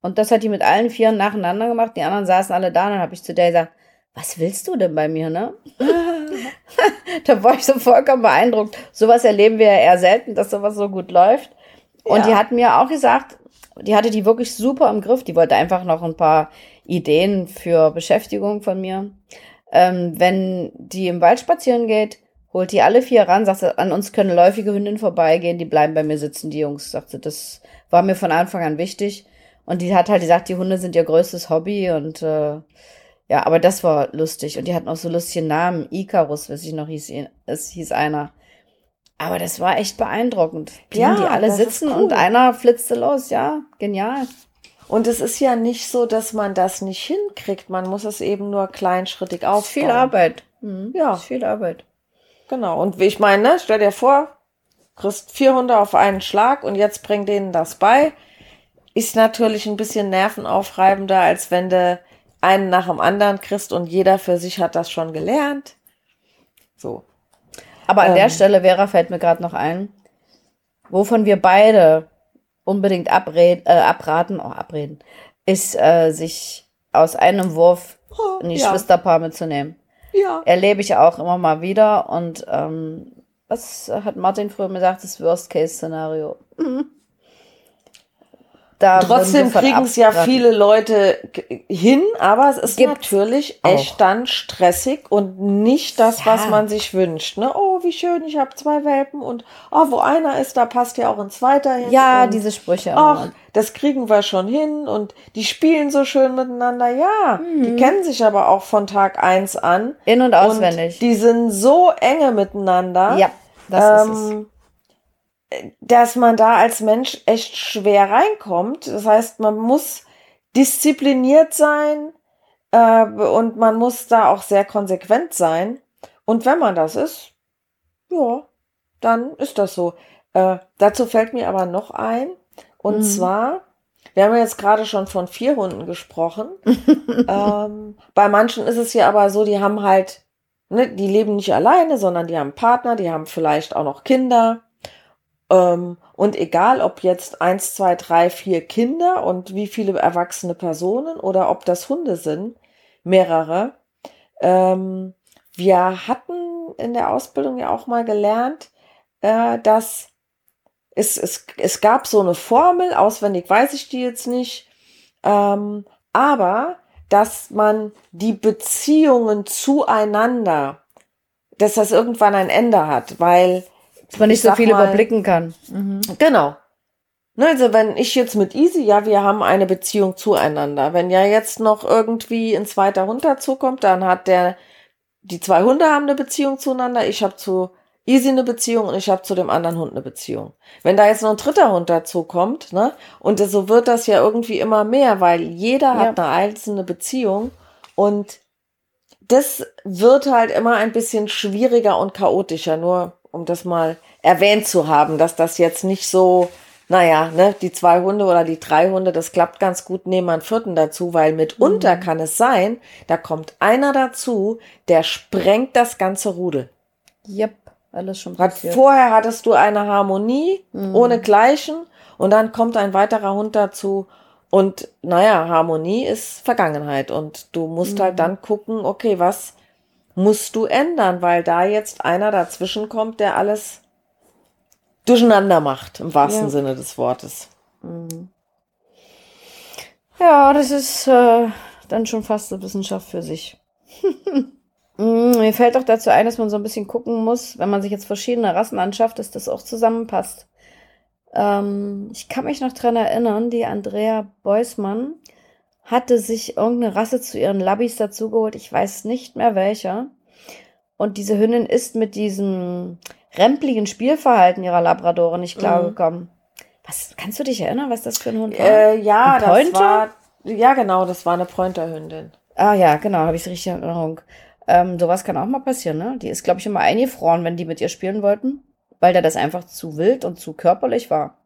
Und das hat die mit allen Vieren nacheinander gemacht. Die anderen saßen alle da. Und dann habe ich zu der gesagt, was willst du denn bei mir, ne? da war ich so vollkommen beeindruckt. Sowas erleben wir ja eher selten, dass sowas so gut läuft. Und ja. die hat mir auch gesagt, die hatte die wirklich super im Griff. Die wollte einfach noch ein paar Ideen für Beschäftigung von mir. Ähm, wenn die im Wald spazieren geht, holt die alle vier ran, sagt an uns können läufige Hündinnen vorbeigehen, die bleiben bei mir sitzen, die Jungs, sagte, das war mir von Anfang an wichtig. Und die hat halt gesagt, die Hunde sind ihr größtes Hobby und äh, Ja, aber das war lustig. Und die hatten auch so lustige Namen. Icarus, weiß ich noch, hieß, es hieß einer. Aber das war echt beeindruckend. Ja, die alle sitzen cool. und einer flitzte los. Ja, genial. Und es ist ja nicht so, dass man das nicht hinkriegt. Man muss es eben nur kleinschrittig aufbauen. Ist viel Arbeit. Mhm. Ja. Ist viel Arbeit. Genau. Und wie ich meine, ne, stell dir vor, kriegst vier Hunde auf einen Schlag und jetzt bring denen das bei. Ist natürlich ein bisschen nervenaufreibender, als wenn du einen nach dem anderen kriegst und jeder für sich hat das schon gelernt. So. Aber an ähm, der Stelle, Vera, fällt mir gerade noch ein, wovon wir beide unbedingt abred, äh, abraten, auch abreden, ist, äh, sich aus einem Wurf oh, ein Geschwisterpaar ja. mitzunehmen. Ja. Erlebe ich auch immer mal wieder und ähm, was hat Martin früher gesagt, das Worst-Case-Szenario. Mhm. Da Trotzdem kriegen es ja viele Leute hin, aber es ist Gibt natürlich echt auch. dann stressig und nicht das, ja. was man sich wünscht. Ne? Oh, wie schön, ich habe zwei Welpen und oh, wo einer ist, da passt ja auch ein zweiter hin. Ja, diese Sprüche. Ach, das kriegen wir schon hin und die spielen so schön miteinander. Ja, mhm. die kennen sich aber auch von Tag eins an. In- und auswendig. Und die sind so enge miteinander. Ja, das ähm, ist es dass man da als Mensch echt schwer reinkommt. Das heißt, man muss diszipliniert sein äh, und man muss da auch sehr konsequent sein. Und wenn man das ist, ja, dann ist das so. Äh, dazu fällt mir aber noch ein, und mhm. zwar, wir haben ja jetzt gerade schon von vier Hunden gesprochen. ähm, bei manchen ist es ja aber so, die haben halt, ne, die leben nicht alleine, sondern die haben Partner, die haben vielleicht auch noch Kinder. Ähm, und egal, ob jetzt eins, zwei, drei, vier Kinder und wie viele erwachsene Personen oder ob das Hunde sind, mehrere. Ähm, wir hatten in der Ausbildung ja auch mal gelernt, äh, dass es, es, es gab so eine Formel, auswendig weiß ich die jetzt nicht, ähm, aber dass man die Beziehungen zueinander, dass das irgendwann ein Ende hat, weil dass man nicht so viel mal, überblicken kann. Mhm. Genau. Also wenn ich jetzt mit Easy, ja, wir haben eine Beziehung zueinander. Wenn ja jetzt noch irgendwie ein zweiter Hund dazukommt, dann hat der, die zwei Hunde haben eine Beziehung zueinander, ich habe zu Easy eine Beziehung und ich habe zu dem anderen Hund eine Beziehung. Wenn da jetzt noch ein dritter Hund dazukommt, ne, und so wird das ja irgendwie immer mehr, weil jeder ja. hat eine einzelne Beziehung und das wird halt immer ein bisschen schwieriger und chaotischer. Nur um das mal erwähnt zu haben, dass das jetzt nicht so, naja, ne, die zwei Hunde oder die drei Hunde, das klappt ganz gut, nehmen wir einen vierten dazu, weil mitunter mhm. kann es sein, da kommt einer dazu, der sprengt das ganze Rudel. Yep, alles schon passiert. Vorher hattest du eine Harmonie mhm. ohne Gleichen und dann kommt ein weiterer Hund dazu und naja, Harmonie ist Vergangenheit und du musst halt mhm. halt dann gucken, okay, was musst du ändern, weil da jetzt einer dazwischen kommt, der alles durcheinander macht, im wahrsten ja. Sinne des Wortes. Mhm. Ja, das ist äh, dann schon fast eine Wissenschaft für sich. Mhm, mir fällt auch dazu ein, dass man so ein bisschen gucken muss, wenn man sich jetzt verschiedene Rassen anschafft, dass das auch zusammenpasst. Ähm, ich kann mich noch dran erinnern, die Andrea Beusmann hatte sich irgendeine Rasse zu ihren Labbys dazugeholt. Ich weiß nicht mehr welcher. Und diese Hündin ist mit diesem rempligen Spielverhalten ihrer Labradore nicht klargekommen. Mhm. Was, kannst du dich erinnern, was das für ein Hund war? Äh, ja, ein das war, ja, genau, das war eine Pointerhündin. Ah ja, genau, habe ich richtig in Erinnerung. Ähm, sowas kann auch mal passieren, ne? Die ist, glaube ich, immer eingefroren, wenn die mit ihr spielen wollten, weil da das einfach zu wild und zu körperlich war.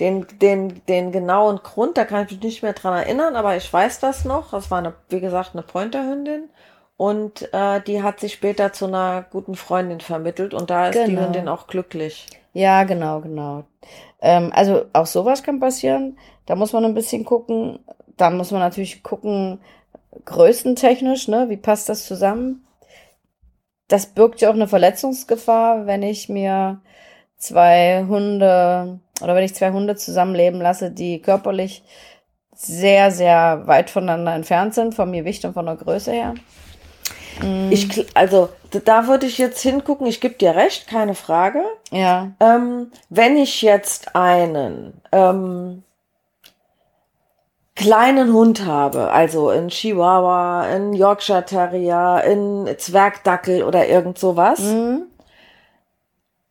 Den, den, den genauen Grund, da kann ich mich nicht mehr dran erinnern, aber ich weiß das noch. Das war eine, wie gesagt, eine Pointerhündin. Und äh, die hat sich später zu einer guten Freundin vermittelt und da ist genau. die Hündin auch glücklich. Ja, genau, genau. Ähm, also auch sowas kann passieren. Da muss man ein bisschen gucken. Dann muss man natürlich gucken, größentechnisch, ne, wie passt das zusammen? Das birgt ja auch eine Verletzungsgefahr, wenn ich mir zwei Hunde oder wenn ich zwei Hunde zusammenleben lasse, die körperlich sehr, sehr weit voneinander entfernt sind, vom Gewicht und von der Größe her. Mhm. Ich, also, da würde ich jetzt hingucken, ich gebe dir recht, keine Frage. Ja. Ähm, wenn ich jetzt einen ähm, kleinen Hund habe, also in Chihuahua, in Yorkshire Terrier, in Zwergdackel oder irgend sowas, mhm.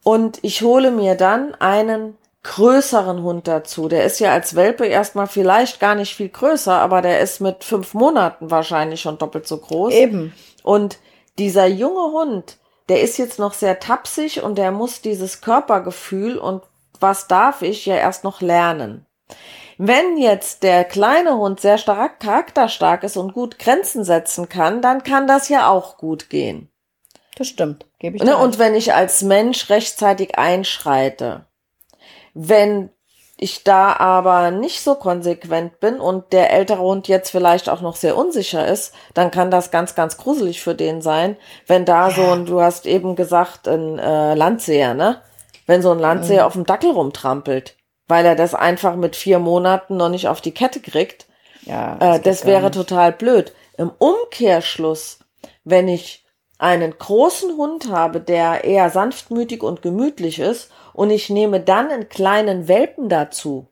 und ich hole mir dann einen größeren Hund dazu. Der ist ja als Welpe erstmal vielleicht gar nicht viel größer, aber der ist mit fünf Monaten wahrscheinlich schon doppelt so groß. Eben. Und dieser junge Hund, der ist jetzt noch sehr tapsig und der muss dieses Körpergefühl und was darf ich ja erst noch lernen. Wenn jetzt der kleine Hund sehr stark charakterstark ist und gut Grenzen setzen kann, dann kann das ja auch gut gehen. Das stimmt, gebe ich ne? Und wenn ich als Mensch rechtzeitig einschreite, wenn ich da aber nicht so konsequent bin und der ältere Hund jetzt vielleicht auch noch sehr unsicher ist, dann kann das ganz, ganz gruselig für den sein, wenn da ja. so ein, du hast eben gesagt, ein äh, Landseher, ne? Wenn so ein Landseher mhm. auf dem Dackel rumtrampelt, weil er das einfach mit vier Monaten noch nicht auf die Kette kriegt. Ja, das, äh, das wäre total blöd. Im Umkehrschluss, wenn ich einen großen Hund habe, der eher sanftmütig und gemütlich ist und ich nehme dann einen kleinen Welpen dazu.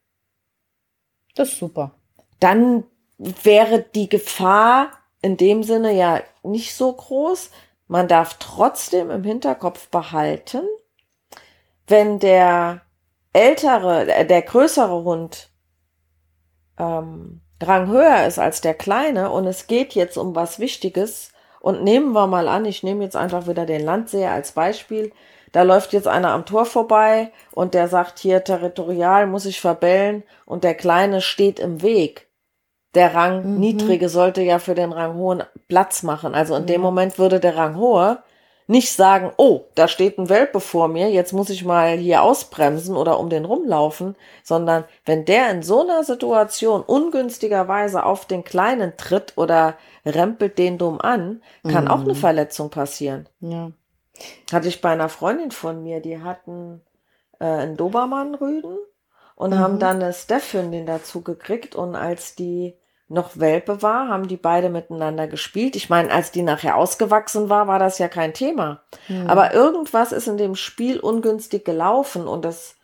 Das ist super. Dann wäre die Gefahr in dem Sinne ja nicht so groß. Man darf trotzdem im Hinterkopf behalten, wenn der ältere, äh, der größere Hund ähm, Rang höher ist als der kleine und es geht jetzt um was Wichtiges und nehmen wir mal an, ich nehme jetzt einfach wieder den Landseher als Beispiel, da läuft jetzt einer am Tor vorbei und der sagt hier territorial muss ich verbellen und der Kleine steht im Weg. Der Rang mhm. niedrige sollte ja für den Rang hohen Platz machen. Also in mhm. dem Moment würde der Rang hohe nicht sagen, oh, da steht ein Welpe vor mir, jetzt muss ich mal hier ausbremsen oder um den rumlaufen, sondern wenn der in so einer Situation ungünstigerweise auf den Kleinen tritt oder rempelt den dumm an, kann mhm. auch eine mhm. Verletzung passieren. Ja. Hatte ich bei einer Freundin von mir, die hatten äh, einen Dobermann-Rüden und mhm. haben dann eine Steph-Hündin dazu gekriegt und als die noch Welpe war, haben die beide miteinander gespielt. Ich meine, als die nachher ausgewachsen war, war das ja kein Thema. Mhm. Aber irgendwas ist in dem Spiel ungünstig gelaufen und das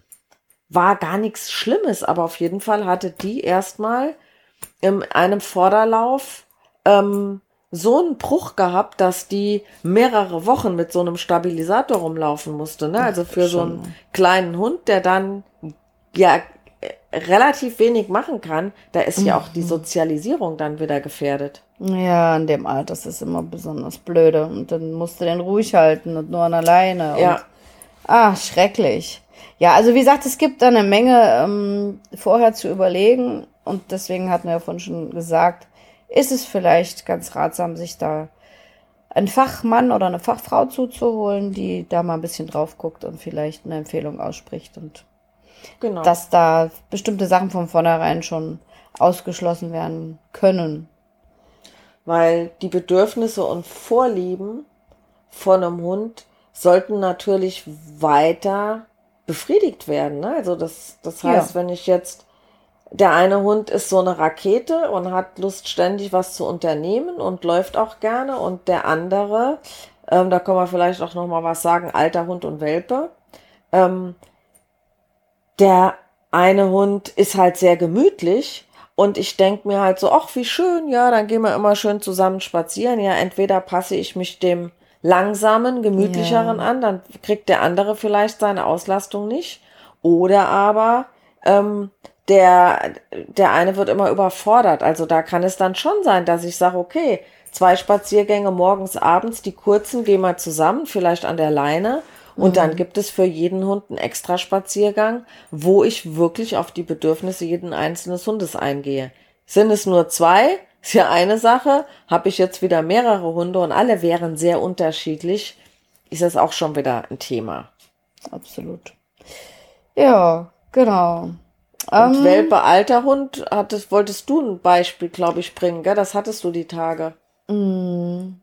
war gar nichts Schlimmes. Aber auf jeden Fall hatte die erstmal in einem Vorderlauf ähm, so einen Bruch gehabt, dass die mehrere Wochen mit so einem Stabilisator rumlaufen musste. Ne? Also für so einen kleinen Hund, der dann ja relativ wenig machen kann, da ist ja auch die mhm. Sozialisierung dann wieder gefährdet. Ja, in dem Alter ist es immer besonders blöde. Und dann musst du den ruhig halten und nur an alleine. Ja. Und, ah, schrecklich. Ja, also wie gesagt, es gibt da eine Menge ähm, vorher zu überlegen. Und deswegen hatten wir ja vorhin schon gesagt, ist es vielleicht ganz ratsam, sich da einen Fachmann oder eine Fachfrau zuzuholen, die da mal ein bisschen drauf guckt und vielleicht eine Empfehlung ausspricht und genau. dass da bestimmte Sachen von vornherein schon ausgeschlossen werden können. Weil die Bedürfnisse und Vorlieben von einem Hund sollten natürlich weiter befriedigt werden. Ne? Also das, das heißt, ja. wenn ich jetzt der eine Hund ist so eine Rakete und hat Lust, ständig was zu unternehmen und läuft auch gerne. Und der andere, ähm, da können wir vielleicht auch noch mal was sagen, alter Hund und Welpe. Ähm, der eine Hund ist halt sehr gemütlich und ich denke mir halt so, ach, wie schön, ja, dann gehen wir immer schön zusammen spazieren. Ja, entweder passe ich mich dem langsamen, gemütlicheren yeah. an, dann kriegt der andere vielleicht seine Auslastung nicht. Oder aber ähm, der, der eine wird immer überfordert. Also da kann es dann schon sein, dass ich sage, okay, zwei Spaziergänge morgens, abends, die kurzen gehen wir zusammen, vielleicht an der Leine. Und mhm. dann gibt es für jeden Hund einen extra Spaziergang, wo ich wirklich auf die Bedürfnisse jeden einzelnen Hundes eingehe. Sind es nur zwei? Ist ja eine Sache. Habe ich jetzt wieder mehrere Hunde und alle wären sehr unterschiedlich, ist das auch schon wieder ein Thema. Absolut. Ja, genau. Und um, ähm. Welpe alter Hund, hattest, wolltest du ein Beispiel, glaube ich, bringen, gell? Das hattest du die Tage. Mm,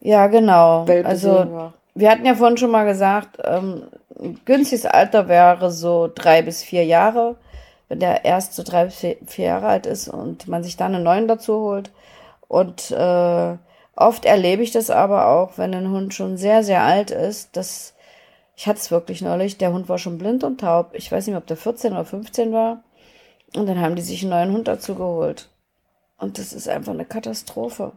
ja, genau. Welpe also, wir. Wir. hatten ja vorhin schon mal gesagt, ähm, günstiges Alter wäre so drei bis vier Jahre, wenn der erst so drei bis vier, vier Jahre alt ist und man sich dann einen neuen dazu holt. Und äh, oft erlebe ich das aber auch, wenn ein Hund schon sehr, sehr alt ist, dass ich hatte es wirklich neulich. Der Hund war schon blind und taub. Ich weiß nicht mehr, ob der 14 oder 15 war. Und dann haben die sich einen neuen Hund dazu geholt. Und das ist einfach eine Katastrophe.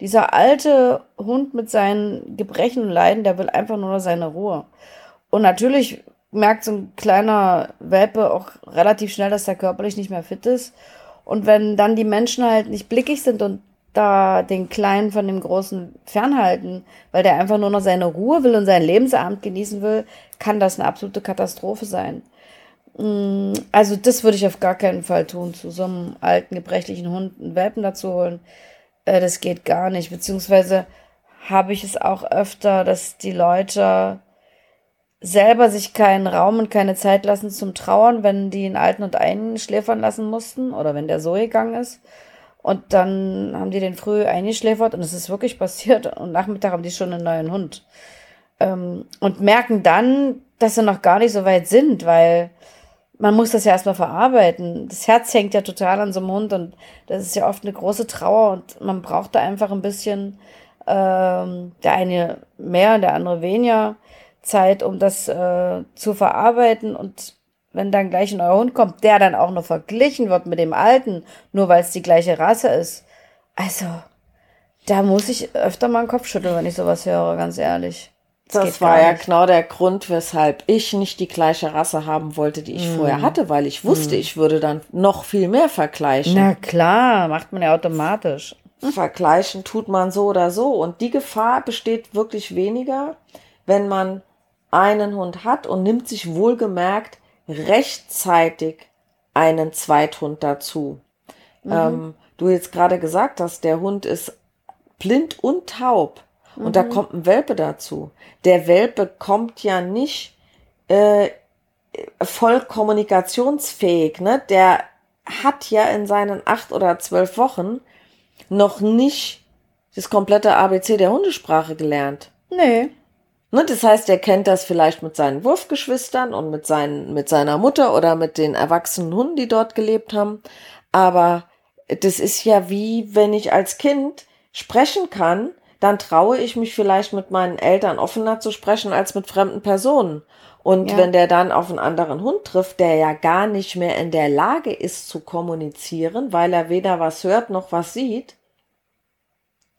Dieser alte Hund mit seinen Gebrechen und Leiden, der will einfach nur seine Ruhe. Und natürlich merkt so ein kleiner Welpe auch relativ schnell, dass er körperlich nicht mehr fit ist. Und wenn dann die Menschen halt nicht blickig sind und da den Kleinen von dem Großen fernhalten, weil der einfach nur noch seine Ruhe will und seinen Lebensabend genießen will, kann das eine absolute Katastrophe sein. Mm, also das würde ich auf gar keinen Fall tun, zu so einem alten, gebrechlichen Hund einen Welpen dazu holen. Äh, das geht gar nicht. Beziehungsweise habe ich es auch öfter, dass die Leute selber sich keinen Raum und keine Zeit lassen zum Trauern, wenn die einen alten und einschläfern lassen mussten oder wenn der so gegangen ist. Und dann haben die den früh eingeschläfert und es ist wirklich passiert. Und Nachmittag haben die schon einen neuen Hund. Ähm, und merken dann, dass sie noch gar nicht so weit sind, weil man muss das ja erstmal verarbeiten. Das Herz hängt ja total an so einem Hund und das ist ja oft eine große Trauer und man braucht da einfach ein bisschen, ähm, der eine mehr, der andere weniger Zeit, um das äh, zu verarbeiten und wenn dann gleich ein neuer Hund kommt, der dann auch noch verglichen wird mit dem alten, nur weil es die gleiche Rasse ist. Also, da muss ich öfter mal den Kopf schütteln, wenn ich sowas höre, ganz ehrlich. Das, war ja genau der Grund, weshalb ich nicht die gleiche Rasse haben wollte, die ich mm. vorher hatte, weil ich wusste, mm. ich würde dann noch viel mehr vergleichen. Na klar, macht man ja automatisch. Vergleichen tut man so oder so. Und die Gefahr besteht wirklich weniger, wenn man einen Hund hat und nimmt sich wohlgemerkt rechtzeitig einen Zweithund dazu. Mhm. Ähm, du jetzt gerade gesagt hast, der Hund ist blind und taub mhm. und da mhm. kommt ein Welpe dazu. Der Welpe kommt ja nicht äh, voll kommunikationsfähig, ne? Der hat ja in seinen acht oder zwölf Wochen noch nicht das komplette ABC der Hundesprache gelernt. Nee. Ne, das heißt, er kennt das vielleicht mit seinen Wurfgeschwistern und mit, seinen, mit seiner Mutter oder mit den erwachsenen Hunden, die dort gelebt haben. Aber das ist ja wie, wenn ich als Kind sprechen kann, dann traue ich mich vielleicht mit meinen Eltern offener zu sprechen als mit fremden Personen. Und ja. wenn der dann auf einen anderen Hund trifft, der ja gar nicht mehr in der Lage ist zu kommunizieren, weil er weder was hört noch was sieht,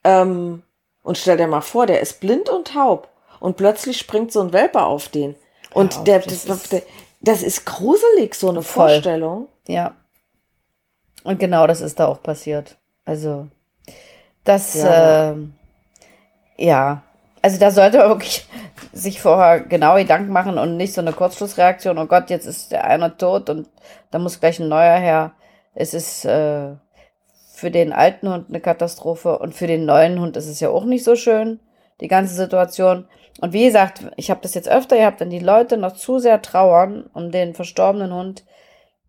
ähm, und stell dir mal vor, der ist blind und taub und plötzlich springt so ein Welpe auf den. Und ja, der, das, das, ist, das ist gruselig, so eine voll. Vorstellung. Ja. Und genau das ist da auch passiert. Also, das, ja, äh, ja. Also da sollte man wirklich sich vorher genau Gedanken machen und nicht so eine Kurzschlussreaktion, oh Gott, jetzt ist der eine tot und da muss gleich ein neuer her. Es ist äh, für den alten Hund eine Katastrophe und für den neuen Hund ist es ja auch nicht so schön, die ganze Situation. Und wie gesagt, ich habe das jetzt öfter gehabt, wenn die Leute noch zu sehr trauern um den verstorbenen Hund,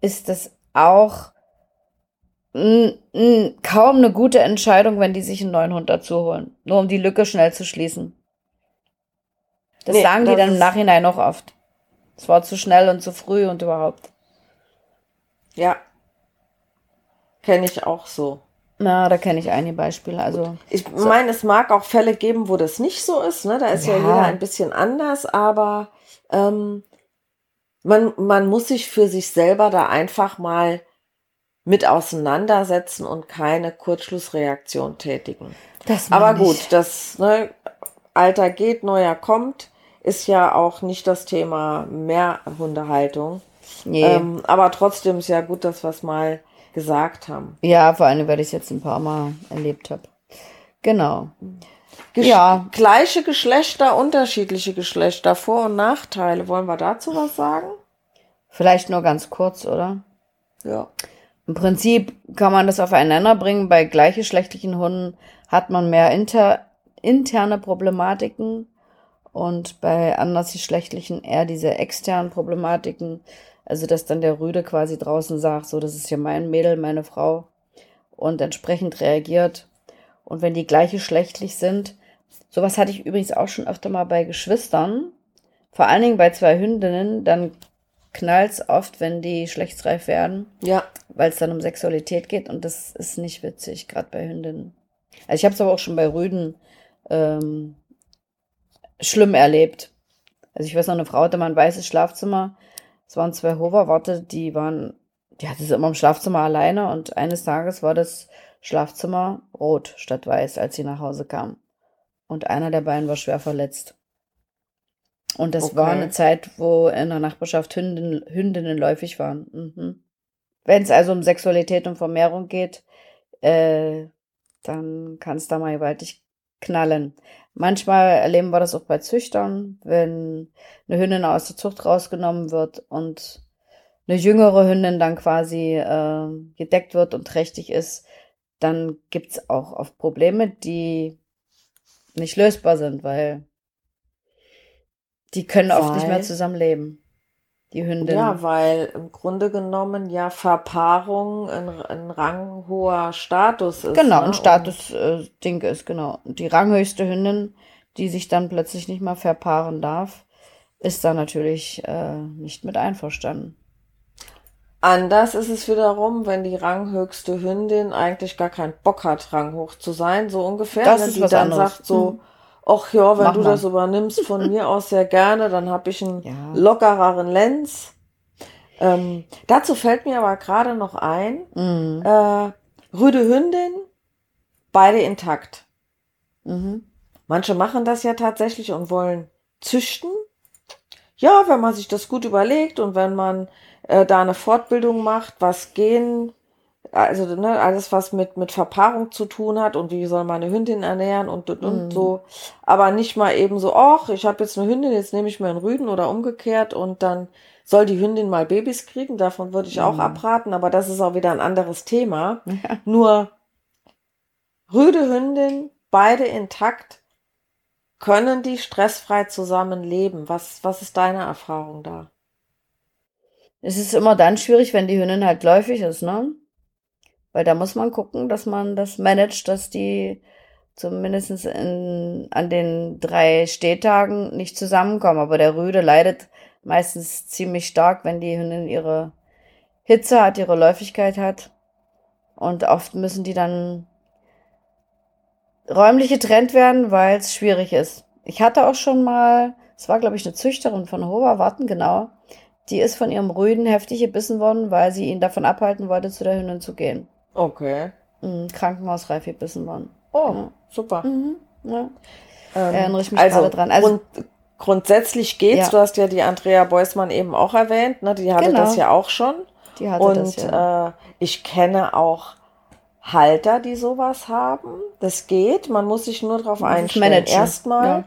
ist das auch kaum eine gute Entscheidung, wenn die sich einen neuen Hund dazu holen. Nur um die Lücke schnell zu schließen. Das nee, sagen die dann im Nachhinein noch oft. Es war zu schnell und zu früh und überhaupt. Ja. Kenne ich auch so. Na, da kenne ich einige Beispiele. Also ich so. meine, es mag auch Fälle geben, wo das nicht so ist. Ne? Da ist ja, ja jeder ein bisschen anders, aber ähm, man, man muss sich für sich selber da einfach mal mit auseinandersetzen und keine Kurzschlussreaktion tätigen. Das aber gut, ich. das ne, Alter geht, neuer kommt, ist ja auch nicht das Thema Mehrhundehaltung. Nee. Ähm, aber trotzdem ist ja gut, dass wir es mal gesagt haben. Ja, vor allem, weil ich es jetzt ein paar Mal erlebt habe. Genau. Gesch ja. Gleiche Geschlechter, unterschiedliche Geschlechter, Vor- und Nachteile. Wollen wir dazu was sagen? Vielleicht nur ganz kurz, oder? Ja. Im Prinzip kann man das aufeinander bringen. Bei gleichgeschlechtlichen Hunden hat man mehr inter interne Problematiken und bei andersgeschlechtlichen eher diese externen Problematiken. Also, dass dann der Rüde quasi draußen sagt, so, das ist ja mein Mädel, meine Frau und entsprechend reagiert. Und wenn die gleichgeschlechtlich sind, sowas hatte ich übrigens auch schon öfter mal bei Geschwistern, vor allen Dingen bei zwei Hündinnen, dann knallt's oft, wenn die schlechtsreif werden. Ja. Weil es dann um Sexualität geht und das ist nicht witzig, gerade bei Hündinnen. Also ich habe es aber auch schon bei Rüden ähm, schlimm erlebt. Also ich weiß noch, eine Frau hatte mal ein weißes Schlafzimmer es waren zwei Hoverworte, die waren, die hatte sie immer im Schlafzimmer alleine und eines Tages war das Schlafzimmer rot statt weiß, als sie nach Hause kam. Und einer der beiden war schwer verletzt. Und das okay. war eine Zeit, wo in der Nachbarschaft Hündin, Hündinnen läufig waren. Mhm. Wenn es also um Sexualität und Vermehrung geht, äh, dann kann es da mal gewaltig knallen. Manchmal erleben wir das auch bei Züchtern, wenn eine Hündin aus der Zucht rausgenommen wird und eine jüngere Hündin dann quasi äh, gedeckt wird und trächtig ist, dann gibt's auch oft Probleme, die nicht lösbar sind, weil die können weil, oft nicht mehr zusammenleben. Die Hündin. Ja, weil im Grunde genommen ja Verpaarung ein, ein ranghoher Status ist. Genau, ne? ein Status-Ding äh, ist, genau. Und die ranghöchste Hündin, die sich dann plötzlich nicht mehr verpaaren darf, ist da natürlich äh, nicht mit einverstanden. Anders ist es wiederum, wenn die ranghöchste Hündin eigentlich gar keinen Bock hat, ranghoch zu sein, so ungefähr. Das wenn ist die dann anderes. sagt so, hm. Ach ja, wenn Mach du mal. das übernimmst von mir aus sehr gerne, dann habe ich einen ja. lockereren Lenz. Ähm, dazu fällt mir aber gerade noch ein, mhm. äh, Rüde Hündin, beide intakt. Mhm. Manche machen das ja tatsächlich und wollen züchten. Ja, wenn man sich das gut überlegt und wenn man äh, da eine Fortbildung macht, was gehen, also ne, alles, was mit, mit Verpaarung zu tun hat und wie soll man eine Hündin ernähren und, und, und mhm. so. Aber nicht mal eben so, ach, ich habe jetzt eine Hündin, jetzt nehme ich mir einen Rüden oder umgekehrt und dann soll die Hündin mal Babys kriegen. Davon würde ich mhm. auch abraten, aber das ist auch wieder ein anderes Thema. Ja. Nur Rüde Hündin, beide intakt, können die stressfrei zusammenleben. Was, was ist deine Erfahrung da? Es ist immer dann schwierig, wenn die Hündin halt läufig ist, ne? Weil da muss man gucken, dass man das managt, dass die zumindest in, an den drei Stehtagen nicht zusammenkommen. Aber der Rüde leidet meistens ziemlich stark, wenn die Hündin ihre Hitze hat, ihre Läufigkeit hat. Und oft müssen die dann räumlich getrennt werden, weil es schwierig ist. Ich hatte auch schon mal, es war glaube ich eine Züchterin von Hoher Warten, genau, die ist von ihrem Rüden heftig gebissen worden, weil sie ihn davon abhalten wollte, zu der Hündin zu gehen. Okay. Mhm, Krankenhausreif gebissen worden. Oh, ja. super. Mhm, ja. Ähm, Erinnere ich mich also, gerade dran. Also, grund grundsätzlich geht's. Ja. Du hast ja die Andrea Beusmann eben auch erwähnt. Ne? Die hatte genau. das ja auch schon. Die hatte Und das, ja. äh, ich kenne auch Halter, die sowas haben. Das geht. Man muss sich nur darauf einstellen. Erstmal ja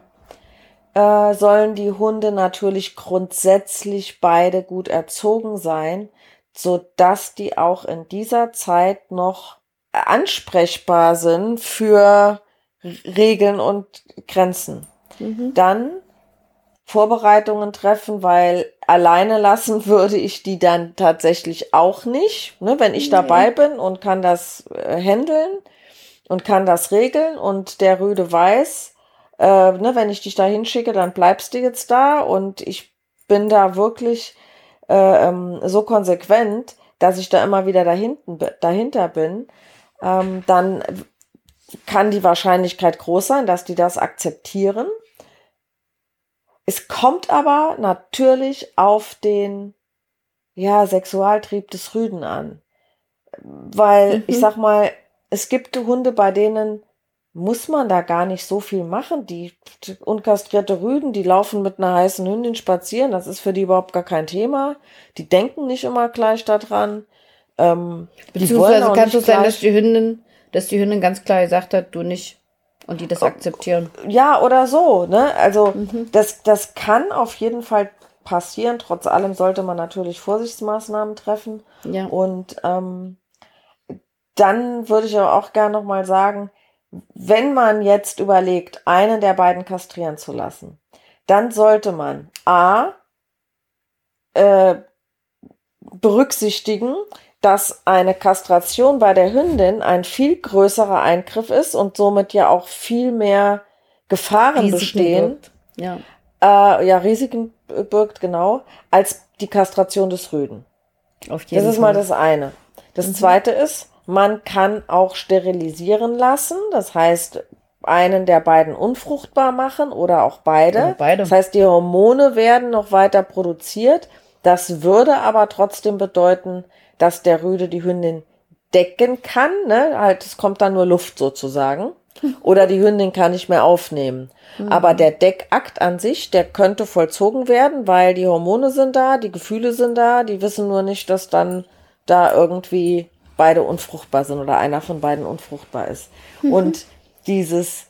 äh, sollen die Hunde natürlich grundsätzlich beide gut erzogen sein, so dass die auch in dieser Zeit noch ansprechbar sind für Regeln und Grenzen. Mhm. Dann Vorbereitungen treffen, weil alleine lassen würde ich die dann tatsächlich auch nicht. Ne, wenn ich nee. dabei bin und kann das äh, handeln und kann das regeln und der Rüde weiß, äh, ne, wenn ich dich da hinschicke, dann bleibst du jetzt da und ich bin da wirklich äh, ähm, so konsequent, dass ich da immer wieder dahinten, dahinter bin, ähm, dann kann die Wahrscheinlichkeit groß sein, dass die das akzeptieren. Es kommt aber natürlich auf den ja, Sexualtrieb des Rüden an. Weil, mhm. ich sag mal, es gibt Hunde, bei denen muss man da gar nicht so viel machen. Die, die unkastrierte Rüden, die laufen mit einer heißen Hündin spazieren. Das ist für die überhaupt gar kein Thema. Die denken nicht immer gleich daran. Ähm, Beziehungsweise kann es sein, dass die Hündin, dass die Hündin ganz klar gesagt hat, du nicht. Und die das akzeptieren. Ja, oder so, ne? Also, mhm. das, das kann auf jeden Fall passieren. Trotz allem sollte man natürlich Vorsichtsmaßnahmen treffen. Ja. Und ähm, dann würde ich aber auch gerne noch mal sagen, wenn man jetzt überlegt, einen der beiden kastrieren zu lassen, dann sollte man A äh, berücksichtigen, dass eine Kastration bei der Hündin ein viel größerer Eingriff ist und somit ja auch viel mehr Gefahren Risiken bestehen. Birgt. Ja. Äh, ja, Risiken birgt, genau, als die Kastration des Rüden. Auf jeden das ist Fall. mal das eine. Das mhm. zweite ist, man kann auch sterilisieren lassen, das heißt einen der beiden unfruchtbar machen oder auch beide. Ja, beide. Das heißt, die Hormone werden noch weiter produziert. Das würde aber trotzdem bedeuten, dass der Rüde die Hündin decken kann, ne? Halt, es kommt dann nur Luft sozusagen. Oder die Hündin kann nicht mehr aufnehmen. Mhm. Aber der Deckakt an sich, der könnte vollzogen werden, weil die Hormone sind da, die Gefühle sind da, die wissen nur nicht, dass dann da irgendwie beide unfruchtbar sind oder einer von beiden unfruchtbar ist. Mhm. Und dieses,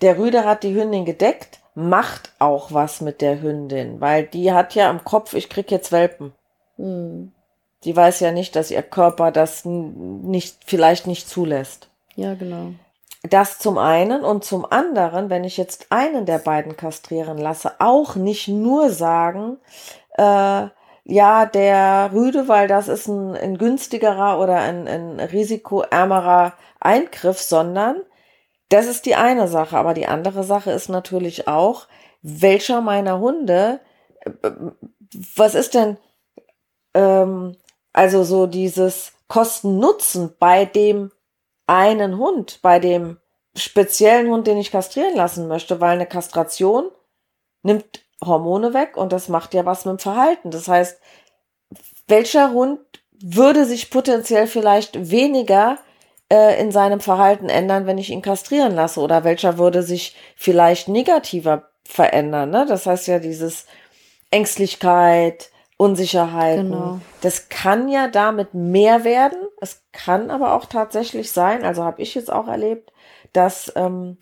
der Rüde hat die Hündin gedeckt, macht auch was mit der Hündin, weil die hat ja im Kopf, ich krieg jetzt Welpen. Mhm. Die weiß ja nicht, dass ihr Körper das nicht, vielleicht nicht zulässt. Ja, genau. Das zum einen und zum anderen, wenn ich jetzt einen der beiden kastrieren lasse, auch nicht nur sagen, äh, ja, der Rüde, weil das ist ein, ein günstigerer oder ein, ein risikoärmerer Eingriff, sondern das ist die eine Sache. Aber die andere Sache ist natürlich auch, welcher meiner Hunde, äh, was ist denn, ähm, also so dieses Kosten-Nutzen bei dem einen Hund, bei dem speziellen Hund, den ich kastrieren lassen möchte, weil eine Kastration nimmt Hormone weg und das macht ja was mit dem Verhalten. Das heißt, welcher Hund würde sich potenziell vielleicht weniger äh, in seinem Verhalten ändern, wenn ich ihn kastrieren lasse? Oder welcher würde sich vielleicht negativer verändern? Ne? Das heißt ja dieses Ängstlichkeit, Unsicherheiten. Genau. Das kann ja damit mehr werden. Es kann aber auch tatsächlich sein, also habe ich jetzt auch erlebt, dass ähm,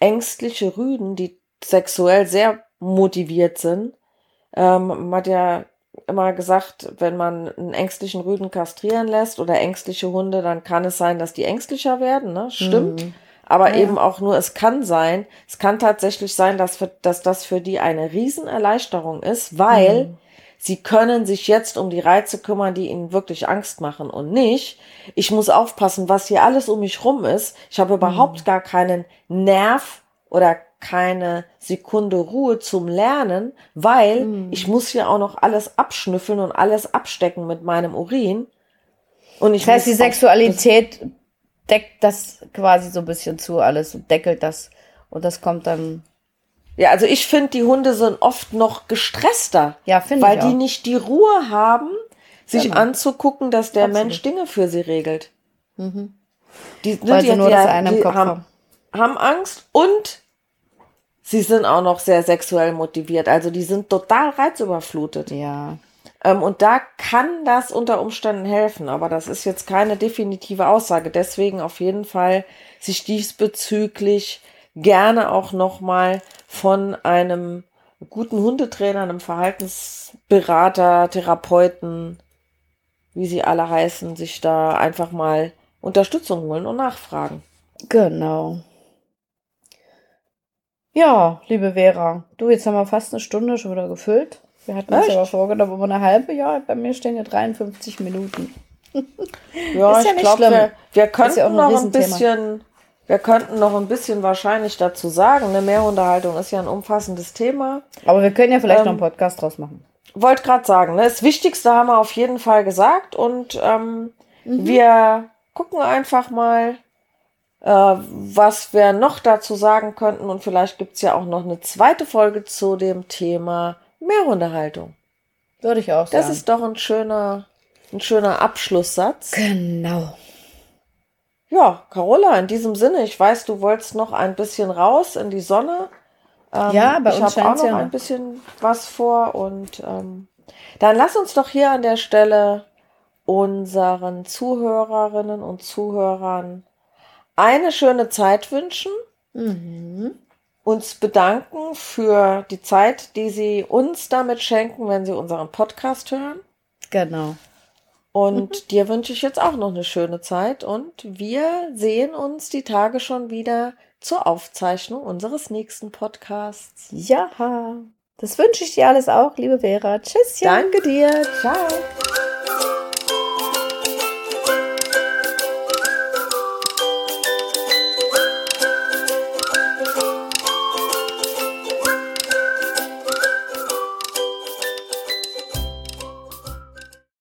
ängstliche Rüden, die sexuell sehr motiviert sind, ähm, man hat ja immer gesagt, wenn man einen ängstlichen Rüden kastrieren lässt oder ängstliche Hunde, dann kann es sein, dass die ängstlicher werden, ne? Stimmt. Mhm. Aber ja. eben auch nur, es kann sein, es kann tatsächlich sein, dass, für, dass das für die eine Riesenerleichterung ist, weil mhm. Sie können sich jetzt um die Reize kümmern, die ihnen wirklich Angst machen und nicht. Ich muss aufpassen, was hier alles um mich rum ist. Ich habe überhaupt mhm. gar keinen Nerv oder keine Sekunde Ruhe zum Lernen, weil mhm. ich muss hier auch noch alles abschnüffeln und alles abstecken mit meinem Urin. Und ich das heißt, die Sexualität deckt das quasi so ein bisschen zu alles und deckelt das. Und das kommt dann ja, also ich finde, die Hunde sind oft noch gestresster. Ja, finde ich. Weil die nicht die Ruhe haben, sich genau. anzugucken, dass der Absolut. Mensch Dinge für sie regelt. Mhm. Die, ne, weil die, sie nur die, das eine im Kopf haben. Haben Angst und sie sind auch noch sehr sexuell motiviert. Also die sind total reizüberflutet. Ja. Ähm, und da kann das unter Umständen helfen. Aber das ist jetzt keine definitive Aussage. Deswegen auf jeden Fall sich diesbezüglich gerne auch nochmal von einem guten Hundetrainer, einem Verhaltensberater, Therapeuten, wie sie alle heißen, sich da einfach mal Unterstützung holen und nachfragen. Genau. Ja, liebe Vera, du, jetzt haben wir fast eine Stunde schon wieder gefüllt. Wir hatten uns aber vorgenommen, über eine halbe, ja, bei mir stehen ja 53 Minuten. ja, ist ja ich glaube, wir, wir könnten ja noch ein bisschen wir könnten noch ein bisschen wahrscheinlich dazu sagen. Eine Mehrhundehaltung ist ja ein umfassendes Thema. Aber wir können ja vielleicht ähm, noch einen Podcast draus machen. Wollte gerade sagen, ne? das Wichtigste haben wir auf jeden Fall gesagt und ähm, mhm. wir gucken einfach mal, was wir noch dazu sagen könnten und vielleicht gibt's ja auch noch eine zweite Folge zu dem Thema Mehrhundehaltung. Würde ich auch sagen. Das ist doch ein schöner, ein schöner Abschlusssatz. Genau. Ja, Carola, in diesem Sinne, ich weiß, du wolltest noch ein bisschen raus in die Sonne. Ähm, ja, bei ich uns habe auch noch ja ein bisschen was vor und ähm, dann lass uns doch hier an der Stelle unseren Zuhörerinnen und Zuhörern eine schöne Zeit wünschen, mhm. uns bedanken für die Zeit, die sie uns damit schenken, wenn sie unseren Podcast hören. Genau. Und mhm. dir wünsche ich jetzt auch noch eine schöne Zeit und wir sehen uns die Tage schon wieder zur Aufzeichnung unseres nächsten Podcasts. Ja, das wünsche ich dir alles auch, liebe Vera. Tschüss. Danke dir. Ciao.